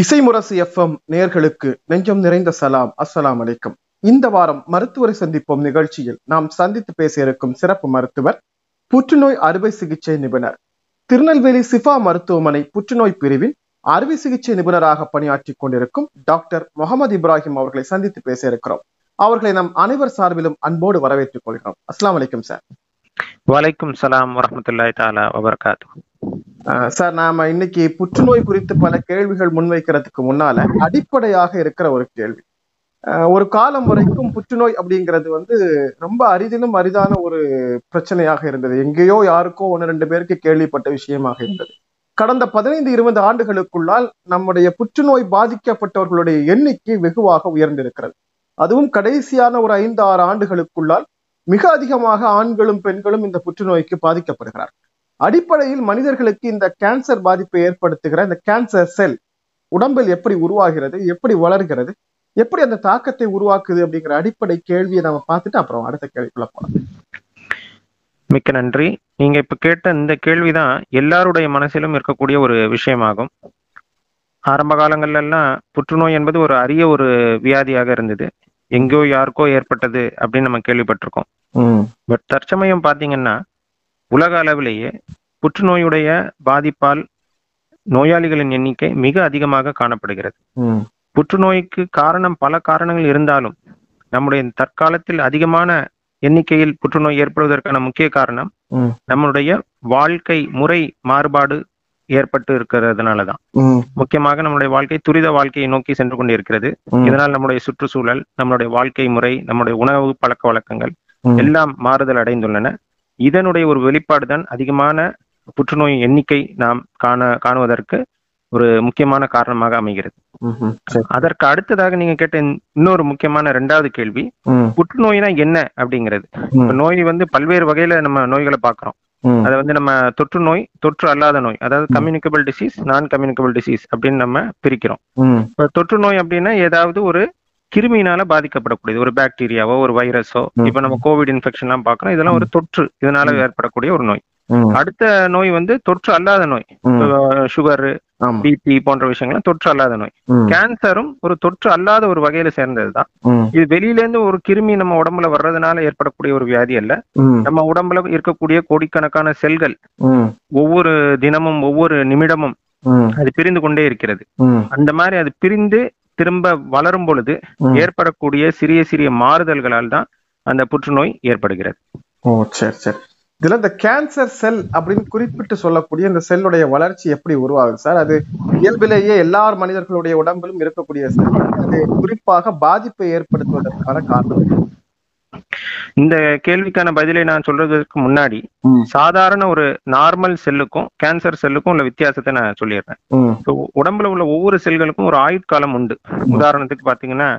இசைமுரசு FM நேர்களுக்கு நெஞ்சம் நிறைந்த சலாம். அஸ்ஸலாம் அலைக்கும். இந்த வாரம் மருத்துவரை சந்திப்போம் நிகழ்ச்சியில் நாம் சந்தித்து பேச இருக்கும் சிறப்பு மருத்துவர் புற்றுநோய் அறுவை சிகிச்சை நிபுணர். திருநெல்வேலி சிஃபா மருத்துவமனை புற்றுநோய் பிரிவின் அறுவை சிகிச்சை நிபுணராக பணியாற்றிக் கொண்டிருக்கும் டாக்டர் முகமது இப்ராஹிம் அவர்களை சந்தித்து பேச இருக்கிறோம் அவர்களை நம் அனைவர் சார்பிலும் அன்போடு வரவேற்றுக் கொள்கிறோம். அஸ்லாம் வலைக்கும் சார். வலைக்கும் சலாம் வரமத்துல்லாய் தாலா வபர்காத்து சார் நாம இன்னைக்கு புற்றுநோய் குறித்து பல கேள்விகள் முன்வைக்கிறதுக்கு முன்னால அடிப்படையாக இருக்கிற ஒரு கேள்வி. ஒரு காலம் வரைக்கும் புற்றுநோய் அப்படிங்கிறது வந்து ரொம்ப அரிதிலும் அரிதான ஒரு பிரச்சனையாக இருந்தது. எங்கேயோ யாருக்கோ ஒன்று ரெண்டு பேருக்கு கேள்விப்பட்ட விஷயமாக இருந்தது. கடந்த பதினைந்து இருபது ஆண்டுகளுக்குள்ளால் நம்முடைய புற்றுநோய் பாதிக்கப்பட்டவர்களுடைய எண்ணிக்கை வெகுவாக உயர்ந்திருக்கிறது. அதுவும் கடைசியான ஒரு ஐந்து ஆறு ஆண்டுகளுக்குள்ளால் மிக அதிகமாக ஆண்களும் பெண்களும் இந்த புற்றுநோய்க்கு பாதிக்கப்படுகிறார் அடிப்படையில் மனிதர்களுக்கு இந்த கேன்சர் பாதிப்பை ஏற்படுத்துகிற இந்த கேன்சர் செல் உடம்பில் எப்படி உருவாகிறது எப்படி வளர்கிறது எப்படி அந்த தாக்கத்தை உருவாக்குது அப்படிங்கிற அடிப்படை கேள்வியை நம்ம பார்த்துட்டு அப்புறம் அடுத்த கேள்விக்குள்ள போலாம். மிக்க நன்றி. நீங்க இப்ப கேட்ட இந்த கேள்விதான் எல்லாருடைய மனசிலும் இருக்கக்கூடிய ஒரு விஷயமாகும். ஆரம்ப காலங்கள்ல எல்லாம் புற்றுநோய் என்பது ஒரு அரிய ஒரு வியாதியாக இருந்தது. எங்கேயோ யாருக்கோ ஏற்பட்டது அப்படின்னு நம்ம கேள்விப்பட்டிருக்கோம். பட் தற்சமயம் பாத்தீங்கன்னா உலக அளவிலேயே புற்றுநோயுடைய பாதிப்பால் நோயாளிகளின் எண்ணிக்கை மிக அதிகமாக காணப்படுகிறது. புற்றுநோய்க்கு காரணம் பல காரணங்கள் இருந்தாலும் நம்முடைய தற்காலத்தில் அதிகமான எண்ணிக்கையில் புற்றுநோய் ஏற்படுவதற்கான முக்கிய காரணம். நம்மளுடைய வாழ்க்கை முறை மாறுபாடு ஏற்பட்டு இருக்கிறதுனாலதான் முக்கியமாக நம்மளுடைய வாழ்க்கை துரித வாழ்க்கையை நோக்கி சென்று கொண்டிருக்கிறது. இதனால் நம்முடைய சுற்றுச்சூழல் நம்மளுடைய வாழ்க்கை முறை நம்முடைய உணவு பழக்க வழக்கங்கள் எல்லாம் மாறுதல் அடைந்துள்ளன. இதனுடைய ஒரு வெளிப்பாடு தான் அதிகமான புற்றுநோய் எண்ணிக்கை நாம் காண காணுவதற்கு ஒரு முக்கியமான காரணமாக அமைகிறது. அதற்கு அடுத்ததாக நீங்க கேட்ட இன்னொரு முக்கியமான இரண்டாவது கேள்வி புற்றுநோய்னா என்ன அப்படிங்கிறது. நோய் வந்து பல்வேறு வகையில நம்ம நோய்களை பார்க்கிறோம். அதை வந்து நம்ம தொற்று நோய் தொற்று அல்லாத நோய் அதாவது communicable disease non communicable disease அப்படின்னு நம்ம பிரிக்கிறோம். தொற்று நோய் அப்படின்னா ஏதாவது ஒரு கிருமியினால பாதிக்கப்படக்கூடியது. ஒரு பாக்டீரியாவோ ஒரு வைரஸோ இப்ப நம்ம கோவிட் இன்ஃபெக்ஷன் எல்லாம் பாக்குறோம் இதெல்லாம் ஒரு தொற்று. இதனால ஏற்படக்கூடிய ஒரு நோய். அடுத்த நோய் வந்து தொற்று அல்லாத நோய். சுகர் பிபி போன்ற விஷயங்கள்லாம் தொற்று அல்லாத நோய். கேன்சரும் ஒரு தொற்று அல்லாத ஒரு வகையில சேர்ந்ததுதான் இது வெளியில இருந்து ஒரு கிருமி நம்ம உடம்புல வர்றதுனால ஏற்படக்கூடிய ஒரு வியாதி அல்ல. நம்ம உடம்புல இருக்கக்கூடிய கோடிக்கணக்கான செல்கள் ஒவ்வொரு தினமும் ஒவ்வொரு நிமிடமும் அது பிரிந்து கொண்டே இருக்கிறது. அந்த மாதிரி அது பிரிந்து திரும்ப வளரும் பொழுது ஏற்படக்கூடிய சிறிய சிறிய மாறுதல்களால் தான் அந்த புற்றுநோய் ஏற்படுகிறது. ஓ சரி சரி. இதுல இந்த கேன்சர் செல் அப்படின்னு குறிப்பிட்டு சொல்லக்கூடிய இந்த செல்லுடைய வளர்ச்சி எப்படி உருவாகுது? சார் அது இயல்பிலேயே எல்லார் மனிதர்களுடைய உடம்பிலும் இருக்கக்கூடிய செல் அது குறிப்பாக பாதிப்பை ஏற்படுத்துவதற்கான காரணம். இந்த கேள்விக்கான பதிலை நான் சொல்றதுக்கு முன்னாடி சாதாரண ஒரு நார்மல் செல்லுக்கும் கேன்சர் செல்லுக்கும் உள்ள வித்தியாசத்தை நான் சொல்லிடுறேன். உடம்புல உள்ள ஒவ்வொரு செல்களுக்கும் ஒரு ஆயுட்காலம் உண்டு. உதாரணத்துக்கு பாத்தீங்கன்னா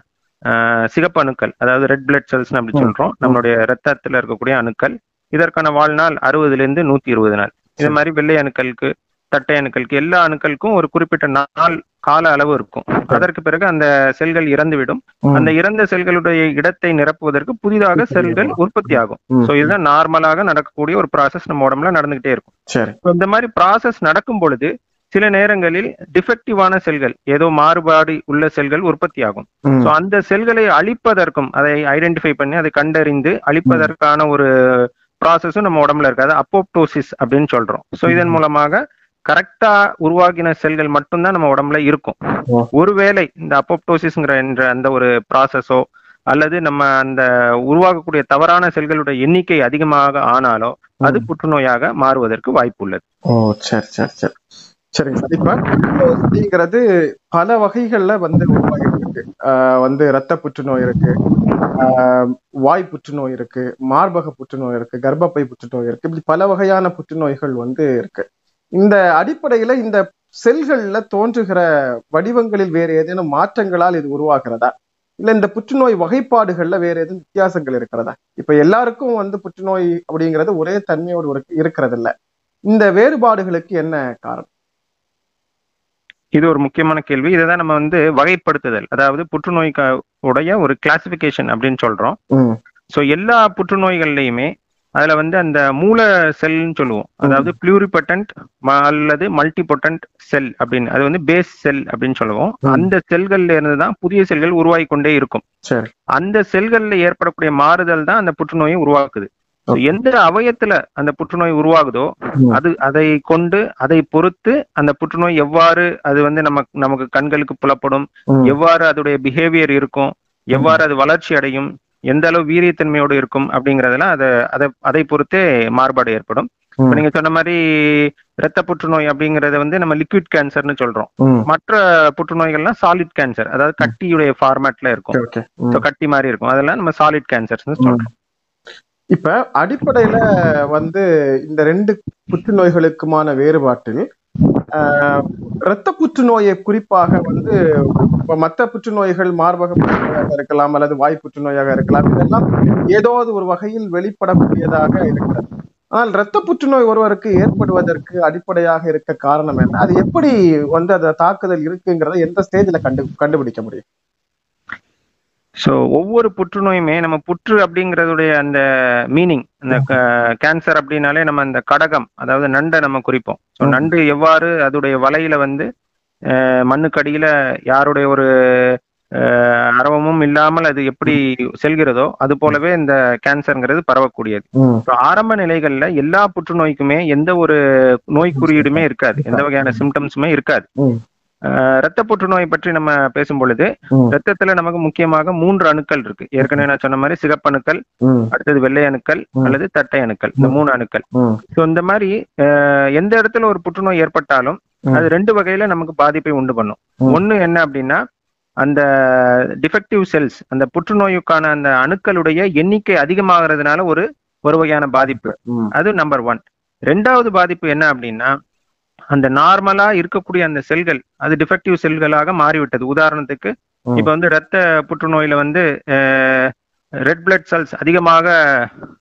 சிகப்பு அணுக்கள் அதாவது ரெட் பிளட் செல்ஸ் அப்படி சொல்றோம். நம்மளுடைய ரத்தத்துல இருக்கக்கூடிய அணுக்கள். இதற்கான வாழ்நாள் அறுபதுல இருந்து நூத்தி இருபது நாள். இது மாதிரி வெள்ளை அணுக்களுக்கு தட்டை அணுக்களுக்கு எல்லா அணுக்களுக்கும் ஒரு குறிப்பிட்ட நாள் கால அளவு இருக்கும். அதற்கு பிறகு அந்த செல்கள் இறந்துவிடும். அந்த இறந்த செல்களுடைய இடத்தை நிரப்புவதற்கு புதிதாக செல்கள் உற்பத்தி ஆகும் சோ இதுதான் நார்மலாக நடக்கக்கூடிய ஒரு ப்ராசஸ் நம்ம உடம்புல நடந்துகிட்டே இருக்கும். இந்த மாதிரி ப்ராசஸ் நடக்கும் பொழுது சில நேரங்களில் டிஃபெக்டிவான செல்கள் ஏதோ மாறுபாடு உள்ள செல்கள் உற்பத்தி ஆகும் சோ அந்த செல்களை அழிப்பதற்கும் அதை ஐடென்டிஃபை பண்ணி அதை கண்டறிந்து அழிப்பதற்கான ஒரு ப்ராசஸும் நம்ம உடம்புல இருக்காது அப்போப்டோசிஸ் அப்படின்னு சொல்றோம். சோ இதன் மூலமாக கரெக்டா உருவாகின செல்கள் மட்டும்தான் நம்ம உடம்புல இருக்கும். ஒருவேளை இந்த அப்போப்டோசிஸ்ங்கிற என்ற அந்த ஒரு ப்ராசஸோ அல்லது நம்ம அந்த உருவாகக்கூடிய தவறான செல்களுடைய எண்ணிக்கை அதிகமாக ஆனாலோ அது புற்றுநோயாக மாறுவதற்கு வாய்ப்பு உள்ளது ஓ சரி சரி சரி. சரிங்க சார் இப்ப அப்படிங்கிறது பல வகைகள்ல வந்து உருவாகிட்டு இருக்கு வந்து ரத்த புற்றுநோய் இருக்கு. வாய் புற்றுநோய் இருக்கு மார்பக புற்றுநோய் இருக்கு கர்ப்பப்பை புற்றுநோய் இருக்கு இப்படி பல வகையான புற்றுநோய்கள் வந்து இருக்கு. இந்த அடிப்படையில இந்த செல்கள்ல தோன்றுகிற வடிவங்களில் வேறு ஏதேனும் மாற்றங்களால் இது உருவாகிறதா? இல்ல இந்த புற்றுநோய் வகைப்பாடுகள்ல வேற எதுவும் வித்தியாசங்கள் இருக்கிறதா? இப்ப எல்லாருக்கும் வந்து புற்றுநோய் அப்படிங்கிறது ஒரே தன்மையோடு இருக்கிறது இல்ல இந்த வேறுபாடுகளுக்கு என்ன காரணம்? இது ஒரு முக்கியமான கேள்வி. இதை தான் நம்ம வந்து வகைப்படுத்துதல். அதாவது புற்றுநோய்க்கு உடைய ஒரு கிளாசிபிகேஷன் அப்படின்னு சொல்றோம். ஸோ எல்லா புற்றுநோய்கள்லையுமே அதுல வந்து அந்த மூல செல்னு சொல்லுவோம் அதாவது பிளூரிபட்டன்ட் அல்லது மல்டிபொட்டன்ட் செல் அப்படின்னு அது வந்து பேஸ் செல் அப்படின்னு சொல்லுவோம். அந்த செல்கள்ல இருந்து தான் புதிய செல்கள் உருவாகி கொண்டே இருக்கும் அந்த செல்கள்ல ஏற்படக்கூடிய மாறுதல் தான் அந்த புற்றுநோயை உருவாக்குது. எந்த அவயத்துல அந்த புற்றுநோய் உருவாகுதோ. அது அதை கொண்டு அதை பொறுத்து அந்த புற்றுநோய் எவ்வாறு அது வந்து நமக்கு நமக்கு கண்களுக்கு புலப்படும். எவ்வாறு அதோடைய பிஹேவியர் இருக்கும் எவ்வாறு அது வளர்ச்சி அடையும் எந்த அளவு வீரியத்தன்மையோடு இருக்கும் அப்படிங்கறதெல்லாம் அதை அதை அதை பொறுத்தே மாறுபாடு ஏற்படும். இப்ப. நீங்க சொன்ன மாதிரி இரத்த புற்றுநோய் அப்படிங்கறத வந்து நம்ம லிக்விட் கேன்சர்னு சொல்றோம். மற்ற புற்றுநோய்கள்லாம் சாலிட் கேன்சர் அதாவது கட்டியுடைய ஃபார்மேட்ல இருக்கும். கட்டி மாதிரி இருக்கும். அதெல்லாம் நம்ம சாலிட் கேன்சர்ஸ்னு சொல்றோம். இப்ப அடிப்படையில வந்து இந்த ரெண்டு புற்றுநோய்களுக்குமான வேறுபாட்டில் ஆஹ், இரத்த புற்றுநோயை குறிப்பாக வந்து இப்ப மற்ற புற்றுநோய்கள் மார்பக புற்றுநோயாக இருக்கலாம் அல்லது வாய் புற்றுநோயாக இருக்கலாம். இதெல்லாம் ஏதாவது ஒரு வகையில் வெளிப்படக்கூடியதாக இருக்கிறது. ஆனால் இரத்த புற்றுநோய் ஒருவருக்கு ஏற்படுவதற்கு அடிப்படையாக இருக்க காரணம் என்ன? அது எப்படி வந்து அந்த தாக்குதல் இருக்குங்கிறத எந்த ஸ்டேஜ்ல கண்டு கண்டுபிடிக்க முடியும்? ஸோ ஒவ்வொரு புற்றுநோயுமே நம்ம புற்று அப்படிங்கறதுடைய அந்த மீனிங் அந்த கேன்சர் அப்படின்னாலே நம்ம அந்த கடகம் அதாவது நண்டை நம்ம குறிப்போம். ஸோ. நண்டு எவ்வாறு அதோடைய வலையில வந்து மண்ணுக்கடியில யாருடைய ஒரு அரவமும் இல்லாமல் அது எப்படி செல்கிறதோ அது போலவே இந்த கேன்சர்ங்கிறது பரவக்கூடியது. ஆரம்ப நிலைகள்ல எல்லா புற்றுநோய்க்குமே எந்த ஒரு நோய் குறியீடுமே இருக்காது. எந்த வகையான சிம்டம்ஸுமே இருக்காது. இரத்த புற்றுநோய் பற்றி நம்ம பேசும் பொழுது. ரத்தத்துல நமக்கு முக்கியமாக மூன்று அணுக்கள் இருக்கு ஏற்கனவே நான் சொன்ன மாதிரி சிகப்பணுக்கள் ம். அடுத்தது வெள்ளை அணுக்கள். அல்லது தட்டை அணுக்கள் இந்த மூணு அணுக்கள். ஸோ இந்த மாதிரி எந்த இடத்துல ஒரு புற்றுநோய் ஏற்பட்டாலும். அது ரெண்டு வகையில நமக்கு பாதிப்பை உண்டு பண்ணும். ஒண்ணு என்ன அப்படின்னா அந்த டிஃபெக்டிவ் செல்ஸ் அந்த புற்றுநோயுக்கான அந்த அணுக்களுடைய எண்ணிக்கை அதிகமாகிறதுனால ஒரு ஒரு வகையான பாதிப்பு. அது நம்பர் ஒன் ரெண்டாவது பாதிப்பு என்ன அப்படின்னா அந்த நார்மலா இருக்கக்கூடிய அந்த செல்கள் அது டிஃபெக்டிவ் செல்களாக மாறிவிட்டது. உதாரணத்துக்கு. இப்ப வந்து ரத்த புற்றுநோயில வந்து ரெட் பிளட் செல்ஸ் அதிகமாக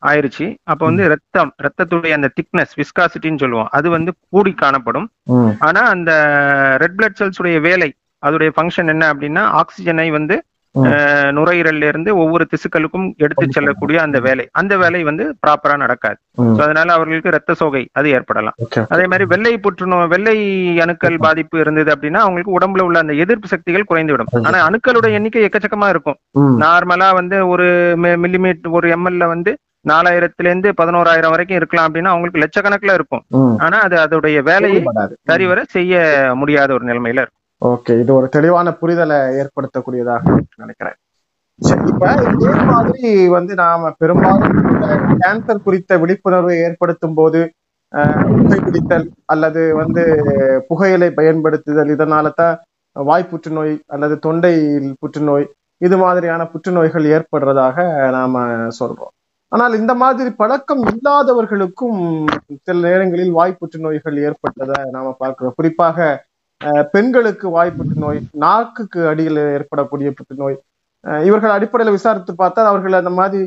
ஆயிருச்சு. அப்ப வந்து ரத்தம் ரத்தத்துடைய அந்த திக்னஸ் விஸ்காசிட்டின்னு சொல்லுவோம். அது வந்து கூடி காணப்படும். ஆனா அந்த ரெட் பிளட் செல்ஸ் உடைய வேலை அதோடைய ஃபங்க்ஷன் என்ன அப்படின்னா ஆக்சிஜனை வந்து நுரையீரல்ல இருந்து ஒவ்வொரு திசுக்களுக்கும் எடுத்து செல்லக்கூடிய அந்த வேலை. அந்த வேலை வந்து ப்ராப்பரா நடக்காது. அதனால அவர்களுக்கு ரத்த சோகை அது ஏற்படலாம். அதே மாதிரி வெள்ளை புற்றுநோய் வெள்ளை அணுக்கள் பாதிப்பு இருந்தது அப்படின்னா அவங்களுக்கு உடம்புல உள்ள அந்த எதிர்ப்பு சக்திகள் குறைந்துவிடும். ஆனா அணுக்களோட எண்ணிக்கை எக்கச்சக்கமா இருக்கும். நார்மலா வந்து ஒரு மில்லிமீட்டர் ஒரு எம்எல்ல வந்து நாலாயிரத்துல இருந்து பதினோராயிரம் வரைக்கும் இருக்கலாம் அப்படின்னா அவங்களுக்கு லட்சக்கணக்குல இருக்கும். ஆனா அது அதோடைய வேலையை. சரிவர செய்ய முடியாத ஒரு நிலைமையில இருக்கும். ஓகே இது ஒரு தெளிவான புரிதலை ஏற்படுத்தக்கூடியதாக நினைக்கிறேன். சரி இப்ப இதே மாதிரி வந்து நாம பெரும்பாலும் கேன்சர் குறித்த விழிப்புணர்வை ஏற்படுத்தும் போது அஹ், புகைப்பிடித்தல் அல்லது வந்து புகையிலை பயன்படுத்துதல் இதனால தான் வாய் புற்றுநோய் அல்லது தொண்டை புற்றுநோய் இது மாதிரியான புற்றுநோய்கள் ஏற்படுறதாக நாம சொல்றோம். ஆனால் இந்த மாதிரி பழக்கம் இல்லாதவர்களுக்கும் சில நேரங்களில் வாய் புற்றுநோய்கள் ஏற்பட்டதை நாம பார்க்கிறோம். குறிப்பாக பெண்களுக்கு வாய் புற்றுநோய் நாக்குக்கு அடியில் ஏற்படக்கூடிய புற்றுநோய் இவர்கள் அடிப்படையில் விசாரித்து பார்த்தால் அவர்கள் அந்த மாதிரி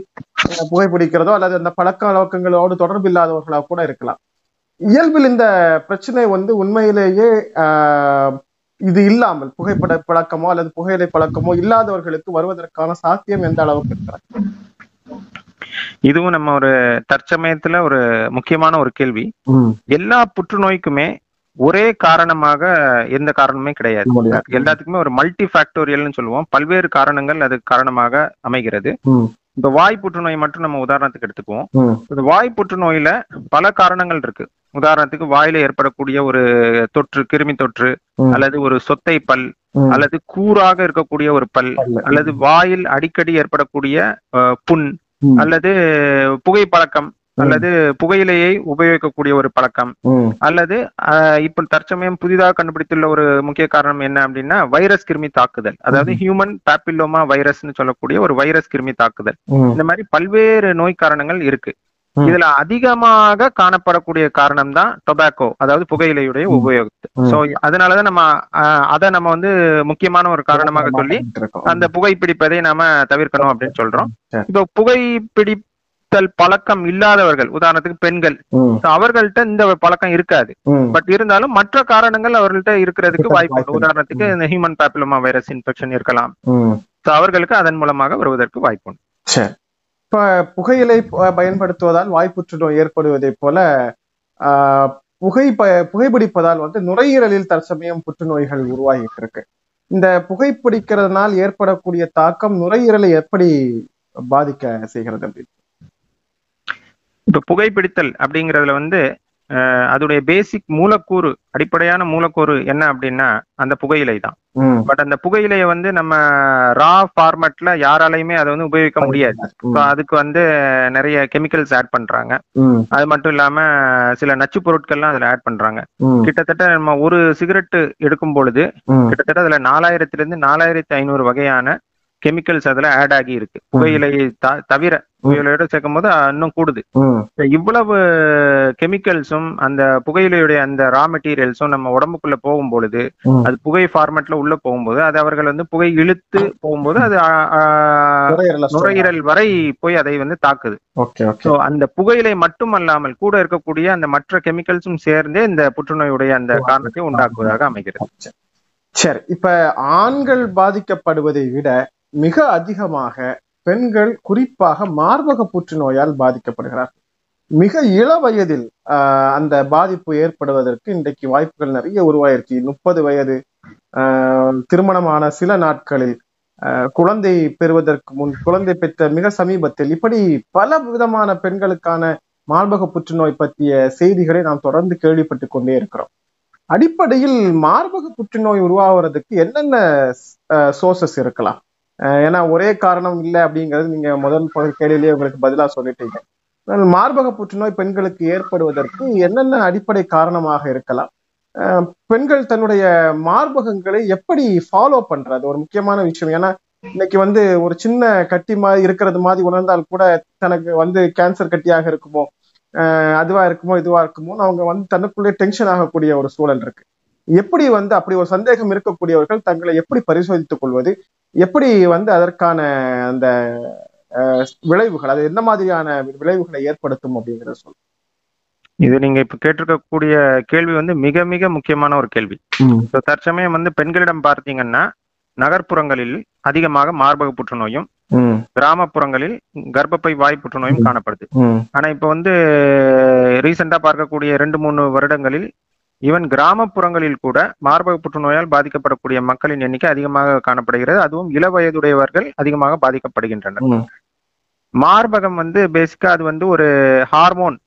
புகைப்பிடிக்கிறதோ அல்லது அந்த பழக்க வழக்கங்களோடு தொடர்பு இல்லாதவர்களாக கூட இருக்கலாம். இயல்பில் இந்த பிரச்சனை வந்து உண்மையிலேயே இது இல்லாமல் புகைப்பட பழக்கமோ அல்லது புகையிலை பழக்கமோ இல்லாதவர்களுக்கு வருவதற்கான சாத்தியம் எந்த அளவுக்கு இருக்கிறது? இதுவும் நம்ம ஒரு தற்சமயத்துல ஒரு முக்கியமான ஒரு கேள்வி. எல்லா புற்றுநோய்க்குமே ஒரே காரணமாக எந்த காரணமே கிடையாது. எல்லாத்துக்குமே ஒரு மல்டி ஃபேக்டோரியல்னு சொல்லுவோம் பல்வேறு காரணங்கள் அது காரணமாக அமைகிறது இந்த வாய் புற்றுநோய் மட்டும் நம்ம உதாரணத்துக்கு எடுத்துக்குவோம் இந்த வாய் புற்றுநோயில பல காரணங்கள் இருக்கு உதாரணத்துக்கு வாயில ஏற்படக்கூடிய ஒரு தொற்று கிருமி தொற்று. அல்லது ஒரு சொத்தை பல். அல்லது கூராக இருக்கக்கூடிய ஒரு பல். அல்லது வாயில் அடிக்கடி ஏற்படக்கூடிய புண் அல்லது புகை பழக்கம் அல்லது புகையிலையை உபயோகிக்கக்கூடிய ஒரு பழக்கம். அல்லது இப்ப தற்சமயம் புதிதாக கண்டுபிடித்துள்ள ஒரு முக்கிய காரணம் என்ன அப்படின்னா வைரஸ் கிருமி தாக்குதல். அதாவது ஹியூமன் பாப்பிலோமா வைரஸ்னு சொல்லக்கூடிய ஒரு வைரஸ் கிருமி தாக்குதல். இந்த மாதிரி பல்வேறு நோய் காரணங்கள் இருக்கு. இதுல அதிகமாக காணப்படக்கூடிய காரணம் தான் டொபாக்கோ அதாவது புகையிலையுடைய. உபயோகத்து. சோ அதனாலதான் நம்ம அஹ், அதை நம்ம வந்து முக்கியமான ஒரு காரணமாக சொல்லி. அந்த புகைப்பிடிப்பதை நாம தவிர்க்கணும் அப்படின்னு சொல்றோம். இப்போ புகைப்பிடித்தல் பழக்கம் இல்லாதவர்கள் உதாரணத்துக்கு பெண்கள். அவர்கள்ட்ட இந்த பழக்கம் இருக்காது. பட் இருந்தாலும் மற்ற காரணங்கள் அவர்கள்ட்ட இருக்கிறதுக்கு இருக்க வாய்ப்பு உண்டு. உதாரணத்துக்கு இந்த ஹியூமன் பாப்பிலோமா வைரஸ் இன்ஃபெக்ஷன் இருக்கலாம். அவர்களுக்கு அதன் மூலமாக வருவதற்கு வாய்ப்பு உண்டு. இப்ப புகையிலை பயன்படுத்துவதால் வாய் புற்றுநோய் ஏற்படுவதை போல புகை ப- புகைப்பிடிப்பதால் வந்து நுரையீரலில் தற்சமயம் புற்றுநோய்கள் உருவாகிட்டு இருக்கு இந்த புகைப்பிடிக்கிறதுனால் ஏற்படக்கூடிய தாக்கம் நுரையீரலை எப்படி பாதிக்க செய்கிறது அப்படின்னு? இப்ப புகைப்பிடித்தல் அப்படிங்கறதுல வந்து அதோடைய பேசிக் மூலக்கூறு அடிப்படையான மூலக்கூறு என்ன அப்படின்னா அந்த புகையிலை தான். பட் அந்த புகையிலையை வந்து நம்ம ரா ஃபார்மட்ல யாராலையுமே அதை வந்து உபயோகிக்க முடியாது. அதுக்கு வந்து நிறைய கெமிக்கல்ஸ் ஆட் பண்றாங்க. அது மட்டும் இல்லாம சில நச்சு பொருட்கள்லாம் அதுல ஆட் பண்றாங்க. கிட்டத்தட்ட நம்ம ஒரு சிகரெட் எடுக்கும் பொழுது கிட்டத்தட்ட அதுல நாலாயிரத்துல இருந்து நாலாயிரத்தி ஐநூறு வகையான கெமிக்கல்ஸ் அதுல ஆட் ஆகி இருக்கு புகையிலையை தவிர புகையிலையோட சேர்க்கும் போது இன்னும் கூடுது. இவ்வளவு கெமிக்கல்ஸும் அந்த புகையிலையுடைய அந்த ரா மெட்டீரியல்ஸும் நம்ம உடம்புக்குள்ள போகும் பொழுது. அது புகை ஃபார்மேட்ல உள்ள போகும்போது அது அவர்கள் வந்து புகை இழுத்து போகும்போது அது நுரையீரலை வரை போய் அதை வந்து தாக்குது. அந்த புகையிலை மட்டுமல்லாமல் கூட இருக்கக்கூடிய அந்த மற்ற கெமிக்கல்ஸும் சேர்ந்தே இந்த புற்றுநோயுடைய அந்த காரணத்தை உண்டாக்குவதாக அமைகிறது. சரி. இப்ப ஆண்கள் பாதிக்கப்படுவதை விட மிக அதிகமாக பெண்கள் குறிப்பாக மார்பக புற்றுநோயால் பாதிக்கப்படுகிறார்கள். மிக இள வயதில் அந்த பாதிப்பு ஏற்படுவதற்கு இன்றைக்கு வாய்ப்புகள் நிறைய உருவாயிருச்சு முப்பது வயது திருமணமான சில நாட்களில் குழந்தை பெறுவதற்கு முன் குழந்தை பெற்ற மிக சமீபத்தில் இப்படி பல விதமான பெண்களுக்கான மார்பக புற்றுநோய் பற்றிய செய்திகளை நாம் தொடர்ந்து கேள்விப்பட்டு கொண்டே இருக்கிறோம். அடிப்படையில் மார்பக புற்றுநோய் உருவாகிறதுக்கு என்னென்ன சோர்சஸ் இருக்கலாம்? ஏன்னா ஒரே காரணம் இல்லை அப்படிங்கிறது நீங்க முதல் கேள்வியிலேயே உங்களுக்கு பதிலா சொல்லிட்டீங்க. மார்பக புற்றுநோய் பெண்களுக்கு ஏற்படுவதற்கு என்னென்ன அடிப்படை காரணமாக இருக்கலாம்? பெண்கள் தன்னுடைய மார்பகங்களை எப்படி ஃபாலோ பண்றது? ஒரு முக்கியமான விஷயம். ஏன்னா இன்னைக்கு வந்து ஒரு சின்ன கட்டி மாதிரி இருக்கிறது மாதிரி உணர்ந்தால் கூட தனக்கு வந்து கேன்சர் கட்டியாக இருக்குமோ அதுவா இருக்குமோ இதுவா இருக்குமோ அவங்க வந்து தனக்குள்ளே டென்ஷன் ஆகக்கூடிய ஒரு சூழல் இருக்கு. எப்படி வந்து அப்படி ஒரு சந்தேகம் இருக்கக்கூடியவர்கள் தங்களை எப்படி பரிசோதித்துக் கொள்வது? எப்படி வந்து அதற்கான அந்த விளைவுகள் அது என்ன மாதிரியான விளைவுகளை ஏற்படுத்தும் அப்படிங்கிறத சொல்லுங்க. இது நீங்க இப்ப கேட்டிருக்கக்கூடிய கேள்வி வந்து மிக மிக முக்கியமான ஒரு கேள்வி. தற்சமயம் வந்து பெண்களிடம் பார்த்தீங்கன்னா நகர்ப்புறங்களில் அதிகமாக மார்பக புற்றுநோயும் கிராமப்புறங்களில் கர்ப்பப்பை வாய் புற்றுநோயும் காணப்படுது. ஆனா இப்ப வந்து ரீசெண்டா பார்க்கக்கூடிய ரெண்டு மூணு வருடங்களில் ஈவன் கிராமப்புறங்களில் கூட மார்பக புற்றுநோயால் பாதிக்கப்படக்கூடிய மக்களின் எண்ணிக்கை அதிகமாக காணப்படுகிறது. அதுவும் இள வயதுடையவர்கள் அதிகமாக பாதிக்கப்படுகின்றனர். மார்பகம் வந்து பேசிக்கா அது வந்து ஒரு ஹார்மோன்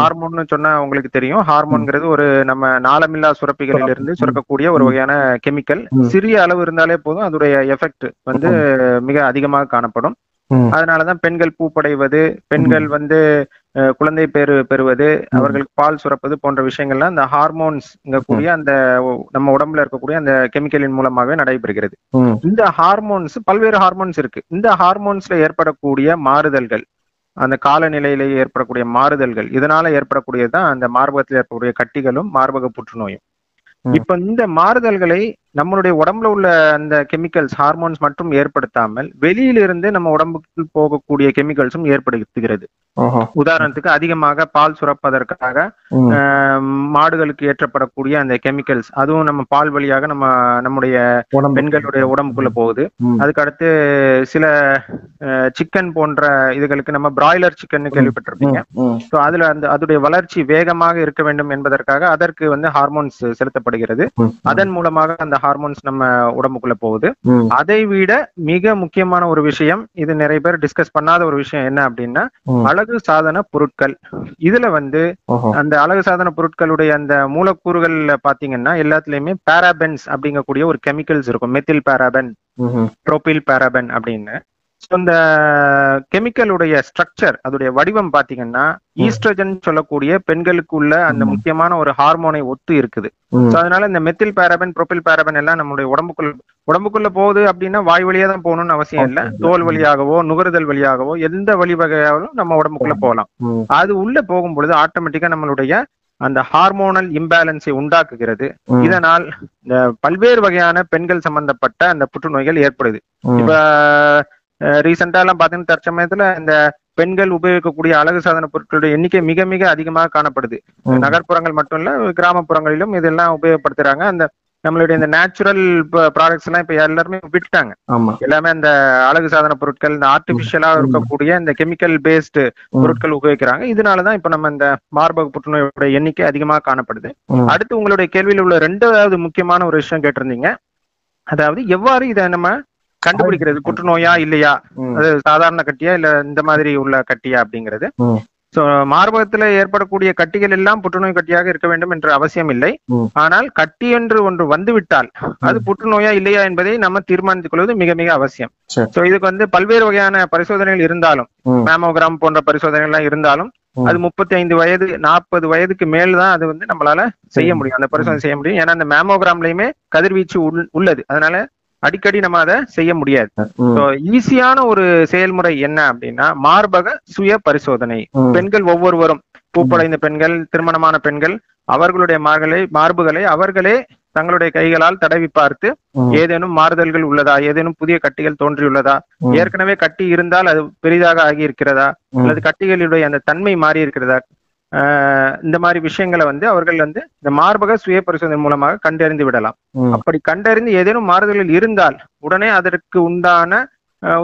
ஹார்மோன்னு சொன்னா உங்களுக்கு தெரியும். ஹார்மோன்ங்கிறது ஒரு நம்ம நாளமில்லா சுரப்பிகளில் இருந்து சுரக்கக்கூடிய ஒரு வகையான கெமிக்கல். சிறிய அளவு இருந்தாலே போதும் அதோடைய எஃபெக்ட் வந்து மிக அதிகமாக காணப்படும். அதனாலதான் பெண்கள் பூப்படைவது பெண்கள் வந்து குழந்தை பேரு பெறுவது அவர்களுக்கு பால் சுரப்பது போன்ற விஷயங்கள்லாம் இந்த ஹார்மோன்ஸ் கூடிய அந்த நம்ம உடம்புல இருக்கக்கூடிய அந்த கெமிக்கலின் மூலமாகவே நடைபெறுகிறது. இந்த ஹார்மோன்ஸ் பல்வேறு ஹார்மோன்ஸ் இருக்கு. இந்த ஹார்மோன்ஸ்ல ஏற்படக்கூடிய மாறுதல்கள் அந்த காலநிலையிலேயே ஏற்படக்கூடிய மாறுதல்கள் இதனால ஏற்படக்கூடியதுதான் அந்த மார்பகத்தில் ஏற்படக்கூடிய கட்டிகளும் மார்பக புற்றுநோயும். இப்ப இந்த மாறுதல்களை நம்மளுடைய உடம்புல உள்ள அந்த கெமிக்கல்ஸ் ஹார்மோன்ஸ் மட்டும் ஏற்படுத்தாமல் வெளியிலிருந்து நம்ம உடம்புக்கு போகக்கூடிய கெமிக்கல்ஸும் ஏற்படுத்துகிறது. உதாரணத்துக்கு அதிகமாக பால் சுரப்பதற்காக மாடுகளுக்கு ஏற்றப்படக்கூடிய அந்த கெமிக்கல்ஸ் அதுவும் நம்ம பால் வழியாக நம்ம நம்முடைய பெண்களுடைய உடம்புக்குள்ள போகுது. அதுக்கு அடுத்து சில சிக்கன் போன்ற இதுகளுக்கு நம்ம பிராய்லர் சிக்கன் கேள்விப்பட்டிருப்பீங்க. ஸோ அதுல அந்த அதோடைய வளர்ச்சி வேகமாக இருக்க வேண்டும் என்பதற்காக அதற்கு வந்து ஹார்மோன்ஸ் செலுத்தப்படுகிறது. அதன் மூலமாக அந்த ஹார்மோன்ஸ் நம்ம உடம்புக்குள்ள போகுது. அதை விட மிக முக்கியமான ஒரு விஷயம் இது நிறைய பேர் டிஸ்கஸ் பண்ணாத ஒரு விஷயம் என்ன அப்படின்னா. அழகு சாதன பொருட்கள் இதுல வந்து அந்த அழகு சாதன பொருட்களுடைய அந்த மூலக்கூறுகள்ல பாத்தீங்கன்னா எல்லாத்துலயுமே பாராபென்ஸ் அப்படிங்கக்கூடிய ஒரு கெமிக்கல்ஸ் இருக்கும் மெத்தில் பாராபென். ப்ரோபில் பாராபென் அப்படின்னு இந்த கெமிக்கலுடைய ஸ்ட்ரக்சர் அதோடைய வடிவம் பாத்தீங்கன்னா ஈஸ்ட்ரஜன் சொல்லக்கூடிய பெண்களுக்கு உள்ள அந்த. முக்கியமான ஒரு ஹார்மோனை ஒத்து இருக்குது அதனால இந்த மெத்தில் பாராபென் ப்ரோபில் பாராபென் எல்லாம் நம்மளுடைய உடம்புக்குள்ள உடம்புக்குள்ள போகுது அப்படின்னா வாய் வழியா தான் போகணும்னு அவசியம் இல்ல. தோல் வழியாகவோ நுகருதல் வழியாகவோ எந்த வழி வகையாகவும் நம்ம உடம்புக்குள்ள போகலாம். அது உள்ள போகும் பொழுது ஆட்டோமேட்டிக்கா நம்மளுடைய அந்த ஹார்மோனல் இம்பேலன்ஸை உண்டாக்குகிறது. இதனால் இந்த பல்வேறு வகையான பெண்கள் சம்பந்தப்பட்ட அந்த புற்றுநோய்கள் ஏற்படுது. இப்ப ரீசெண்டா எல்லாம் பாத்தீங்கன்னா தற்சமயத்துல இந்த பெண்கள் உபயோகிக்கக்கூடிய அழகு சாதன பொருட்களுடைய எண்ணிக்கை மிக மிக அதிகமாக காணப்படுது. நகர்ப்புறங்கள் மட்டும் இல்ல கிராமப்புறங்களிலும் இதெல்லாம் உபயோகப்படுத்துறாங்க. அந்த நம்மளுடைய இந்த நேச்சுரல் ப்ராடக்ட்ஸ் எல்லாம் இப்ப எல்லாருமே விட்டுட்டாங்க. எல்லாமே அந்த அழகு சாதன பொருட்கள் இந்த ஆர்டிபிஷியலா இருக்கக்கூடிய இந்த கெமிக்கல் பேஸ்டு பொருட்கள் உபயோகிக்கிறாங்க. இதனாலதான் இப்ப நம்ம இந்த மார்பக புற்றுநோயோட எண்ணிக்கை அதிகமாக காணப்படுது. அடுத்து உங்களுடைய கேள்வியில் உள்ள ரெண்டாவது முக்கியமான ஒரு விஷயம் கேட்டிருந்தீங்க. அதாவது எவ்வாறு இதை நம்ம கண்டுபிடிக்கிறது புற்றுநோயா இல்லையா. அது சாதாரண கட்டியா இல்ல இந்த மாதிரி உள்ள கட்டியா அப்படிங்கிறது. சோ மார்பகத்துல ஏற்படக்கூடிய கட்டிகள் எல்லாம் புற்றுநோய் கட்டியாக இருக்க வேண்டும் என்ற அவசியம் இல்லை. ஆனால் கட்டி என்று ஒன்று வந்துவிட்டால் அது புற்றுநோயா இல்லையா என்பதை நம்ம தீர்மானித்துக் கொள்வது மிக மிக அவசியம். சோ இதுக்கு வந்து பல்வேறு வகையான பரிசோதனைகள் இருந்தாலும். மேமோகிராம் போன்ற பரிசோதனைகள் எல்லாம் இருந்தாலும். அது முப்பத்தி ஐந்து வயது நாற்பது வயதுக்கு மேல் தான் அது வந்து நம்மளால செய்ய. முடியும் அந்த பரிசோதனை செய்ய முடியும் ஏன்னா அந்த மேமோகிராம்லயுமே கதிர்வீச்சு உள்- உள்ளது அதனால அடிக்கடி நம்ம அதை செய்ய முடியாது ஈஸியான ஒரு செயல்முறை என்ன அப்படின்னா மார்பக சுய பரிசோதனை. பெண்கள் ஒவ்வொருவரும் பூப்படைந்த பெண்கள் திருமணமான பெண்கள் அவர்களுடைய மார்களை மார்புகளை அவர்களே தங்களுடைய கைகளால் தடவி பார்த்து. ஏதேனும் மாறுதல்கள் உள்ளதா ஏதேனும் புதிய கட்டிகள் தோன்றியுள்ளதா. ஏற்கனவே கட்டி இருந்தால் அது பெரிதாக ஆகி இருக்கிறதா. அல்லது கட்டிகளுடைய அந்த தன்மை மாறி இருக்கிறதா இந்த மாதிரி விஷயங்களை வந்து அவர்கள் வந்து இந்த மார்பக சுய பரிசோதனை மூலமாக கண்டறிந்து விடலாம். அப்படி கண்டறிந்து ஏதேனும் மாறுதல்கள் இருந்தால் உடனே அதற்கு உண்டான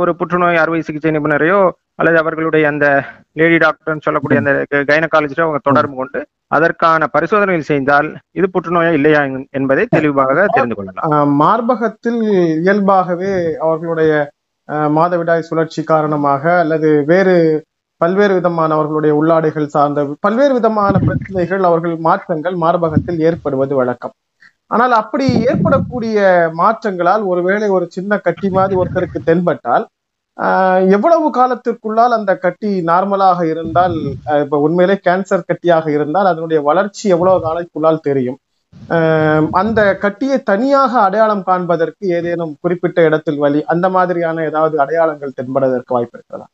ஒரு புற்றுநோய் அறுவை சிகிச்சை நிபுணரையோ அல்லது அவர்களுடைய அந்த லேடி டாக்டர்னு சொல்லக்கூடிய அந்த கைனகாலஜிஸ்டோ அவங்க தொடர்பு கொண்டு அதற்கான பரிசோதனைகள் செய்தால் இது புற்றுநோயா இல்லையா என்பதை தெளிவாக தெரிந்து கொள்ளலாம். மார்பகத்தில் இயல்பாகவே அவர்களுடைய மாதவிடாய் சுழற்சி காரணமாக அல்லது வேறு பல்வேறு விதமான அவர்களுடைய உள்ளாடைகள் சார்ந்த பல்வேறு விதமான பிரச்சனைகள் அவர்கள் மாற்றங்கள் மார்பகத்தில் ஏற்படுவது வழக்கம். ஆனால் அப்படி ஏற்படக்கூடிய மாற்றங்களால் ஒருவேளை ஒரு சின்ன கட்டி மாதிரி ஒருத்தருக்கு தென்பட்டால் ஆஹ் எவ்வளவு காலத்திற்குள்ளால் அந்த கட்டி நார்மலாக இருந்தால் ஆஹ் இப்ப உண்மையிலே கேன்சர் கட்டியாக இருந்தால் அதனுடைய வளர்ச்சி எவ்வளவு காலத்துக்குள்ளால் தெரியும்? ஆஹ் அந்த கட்டியை தனியாக அடையாளம் காண்பதற்கு ஏதேனும் குறிப்பிட்ட இடத்தில் வழி அந்த மாதிரியான ஏதாவது அடையாளங்கள் தென்படுவதற்கு வாய்ப்பு இருக்கிறதா?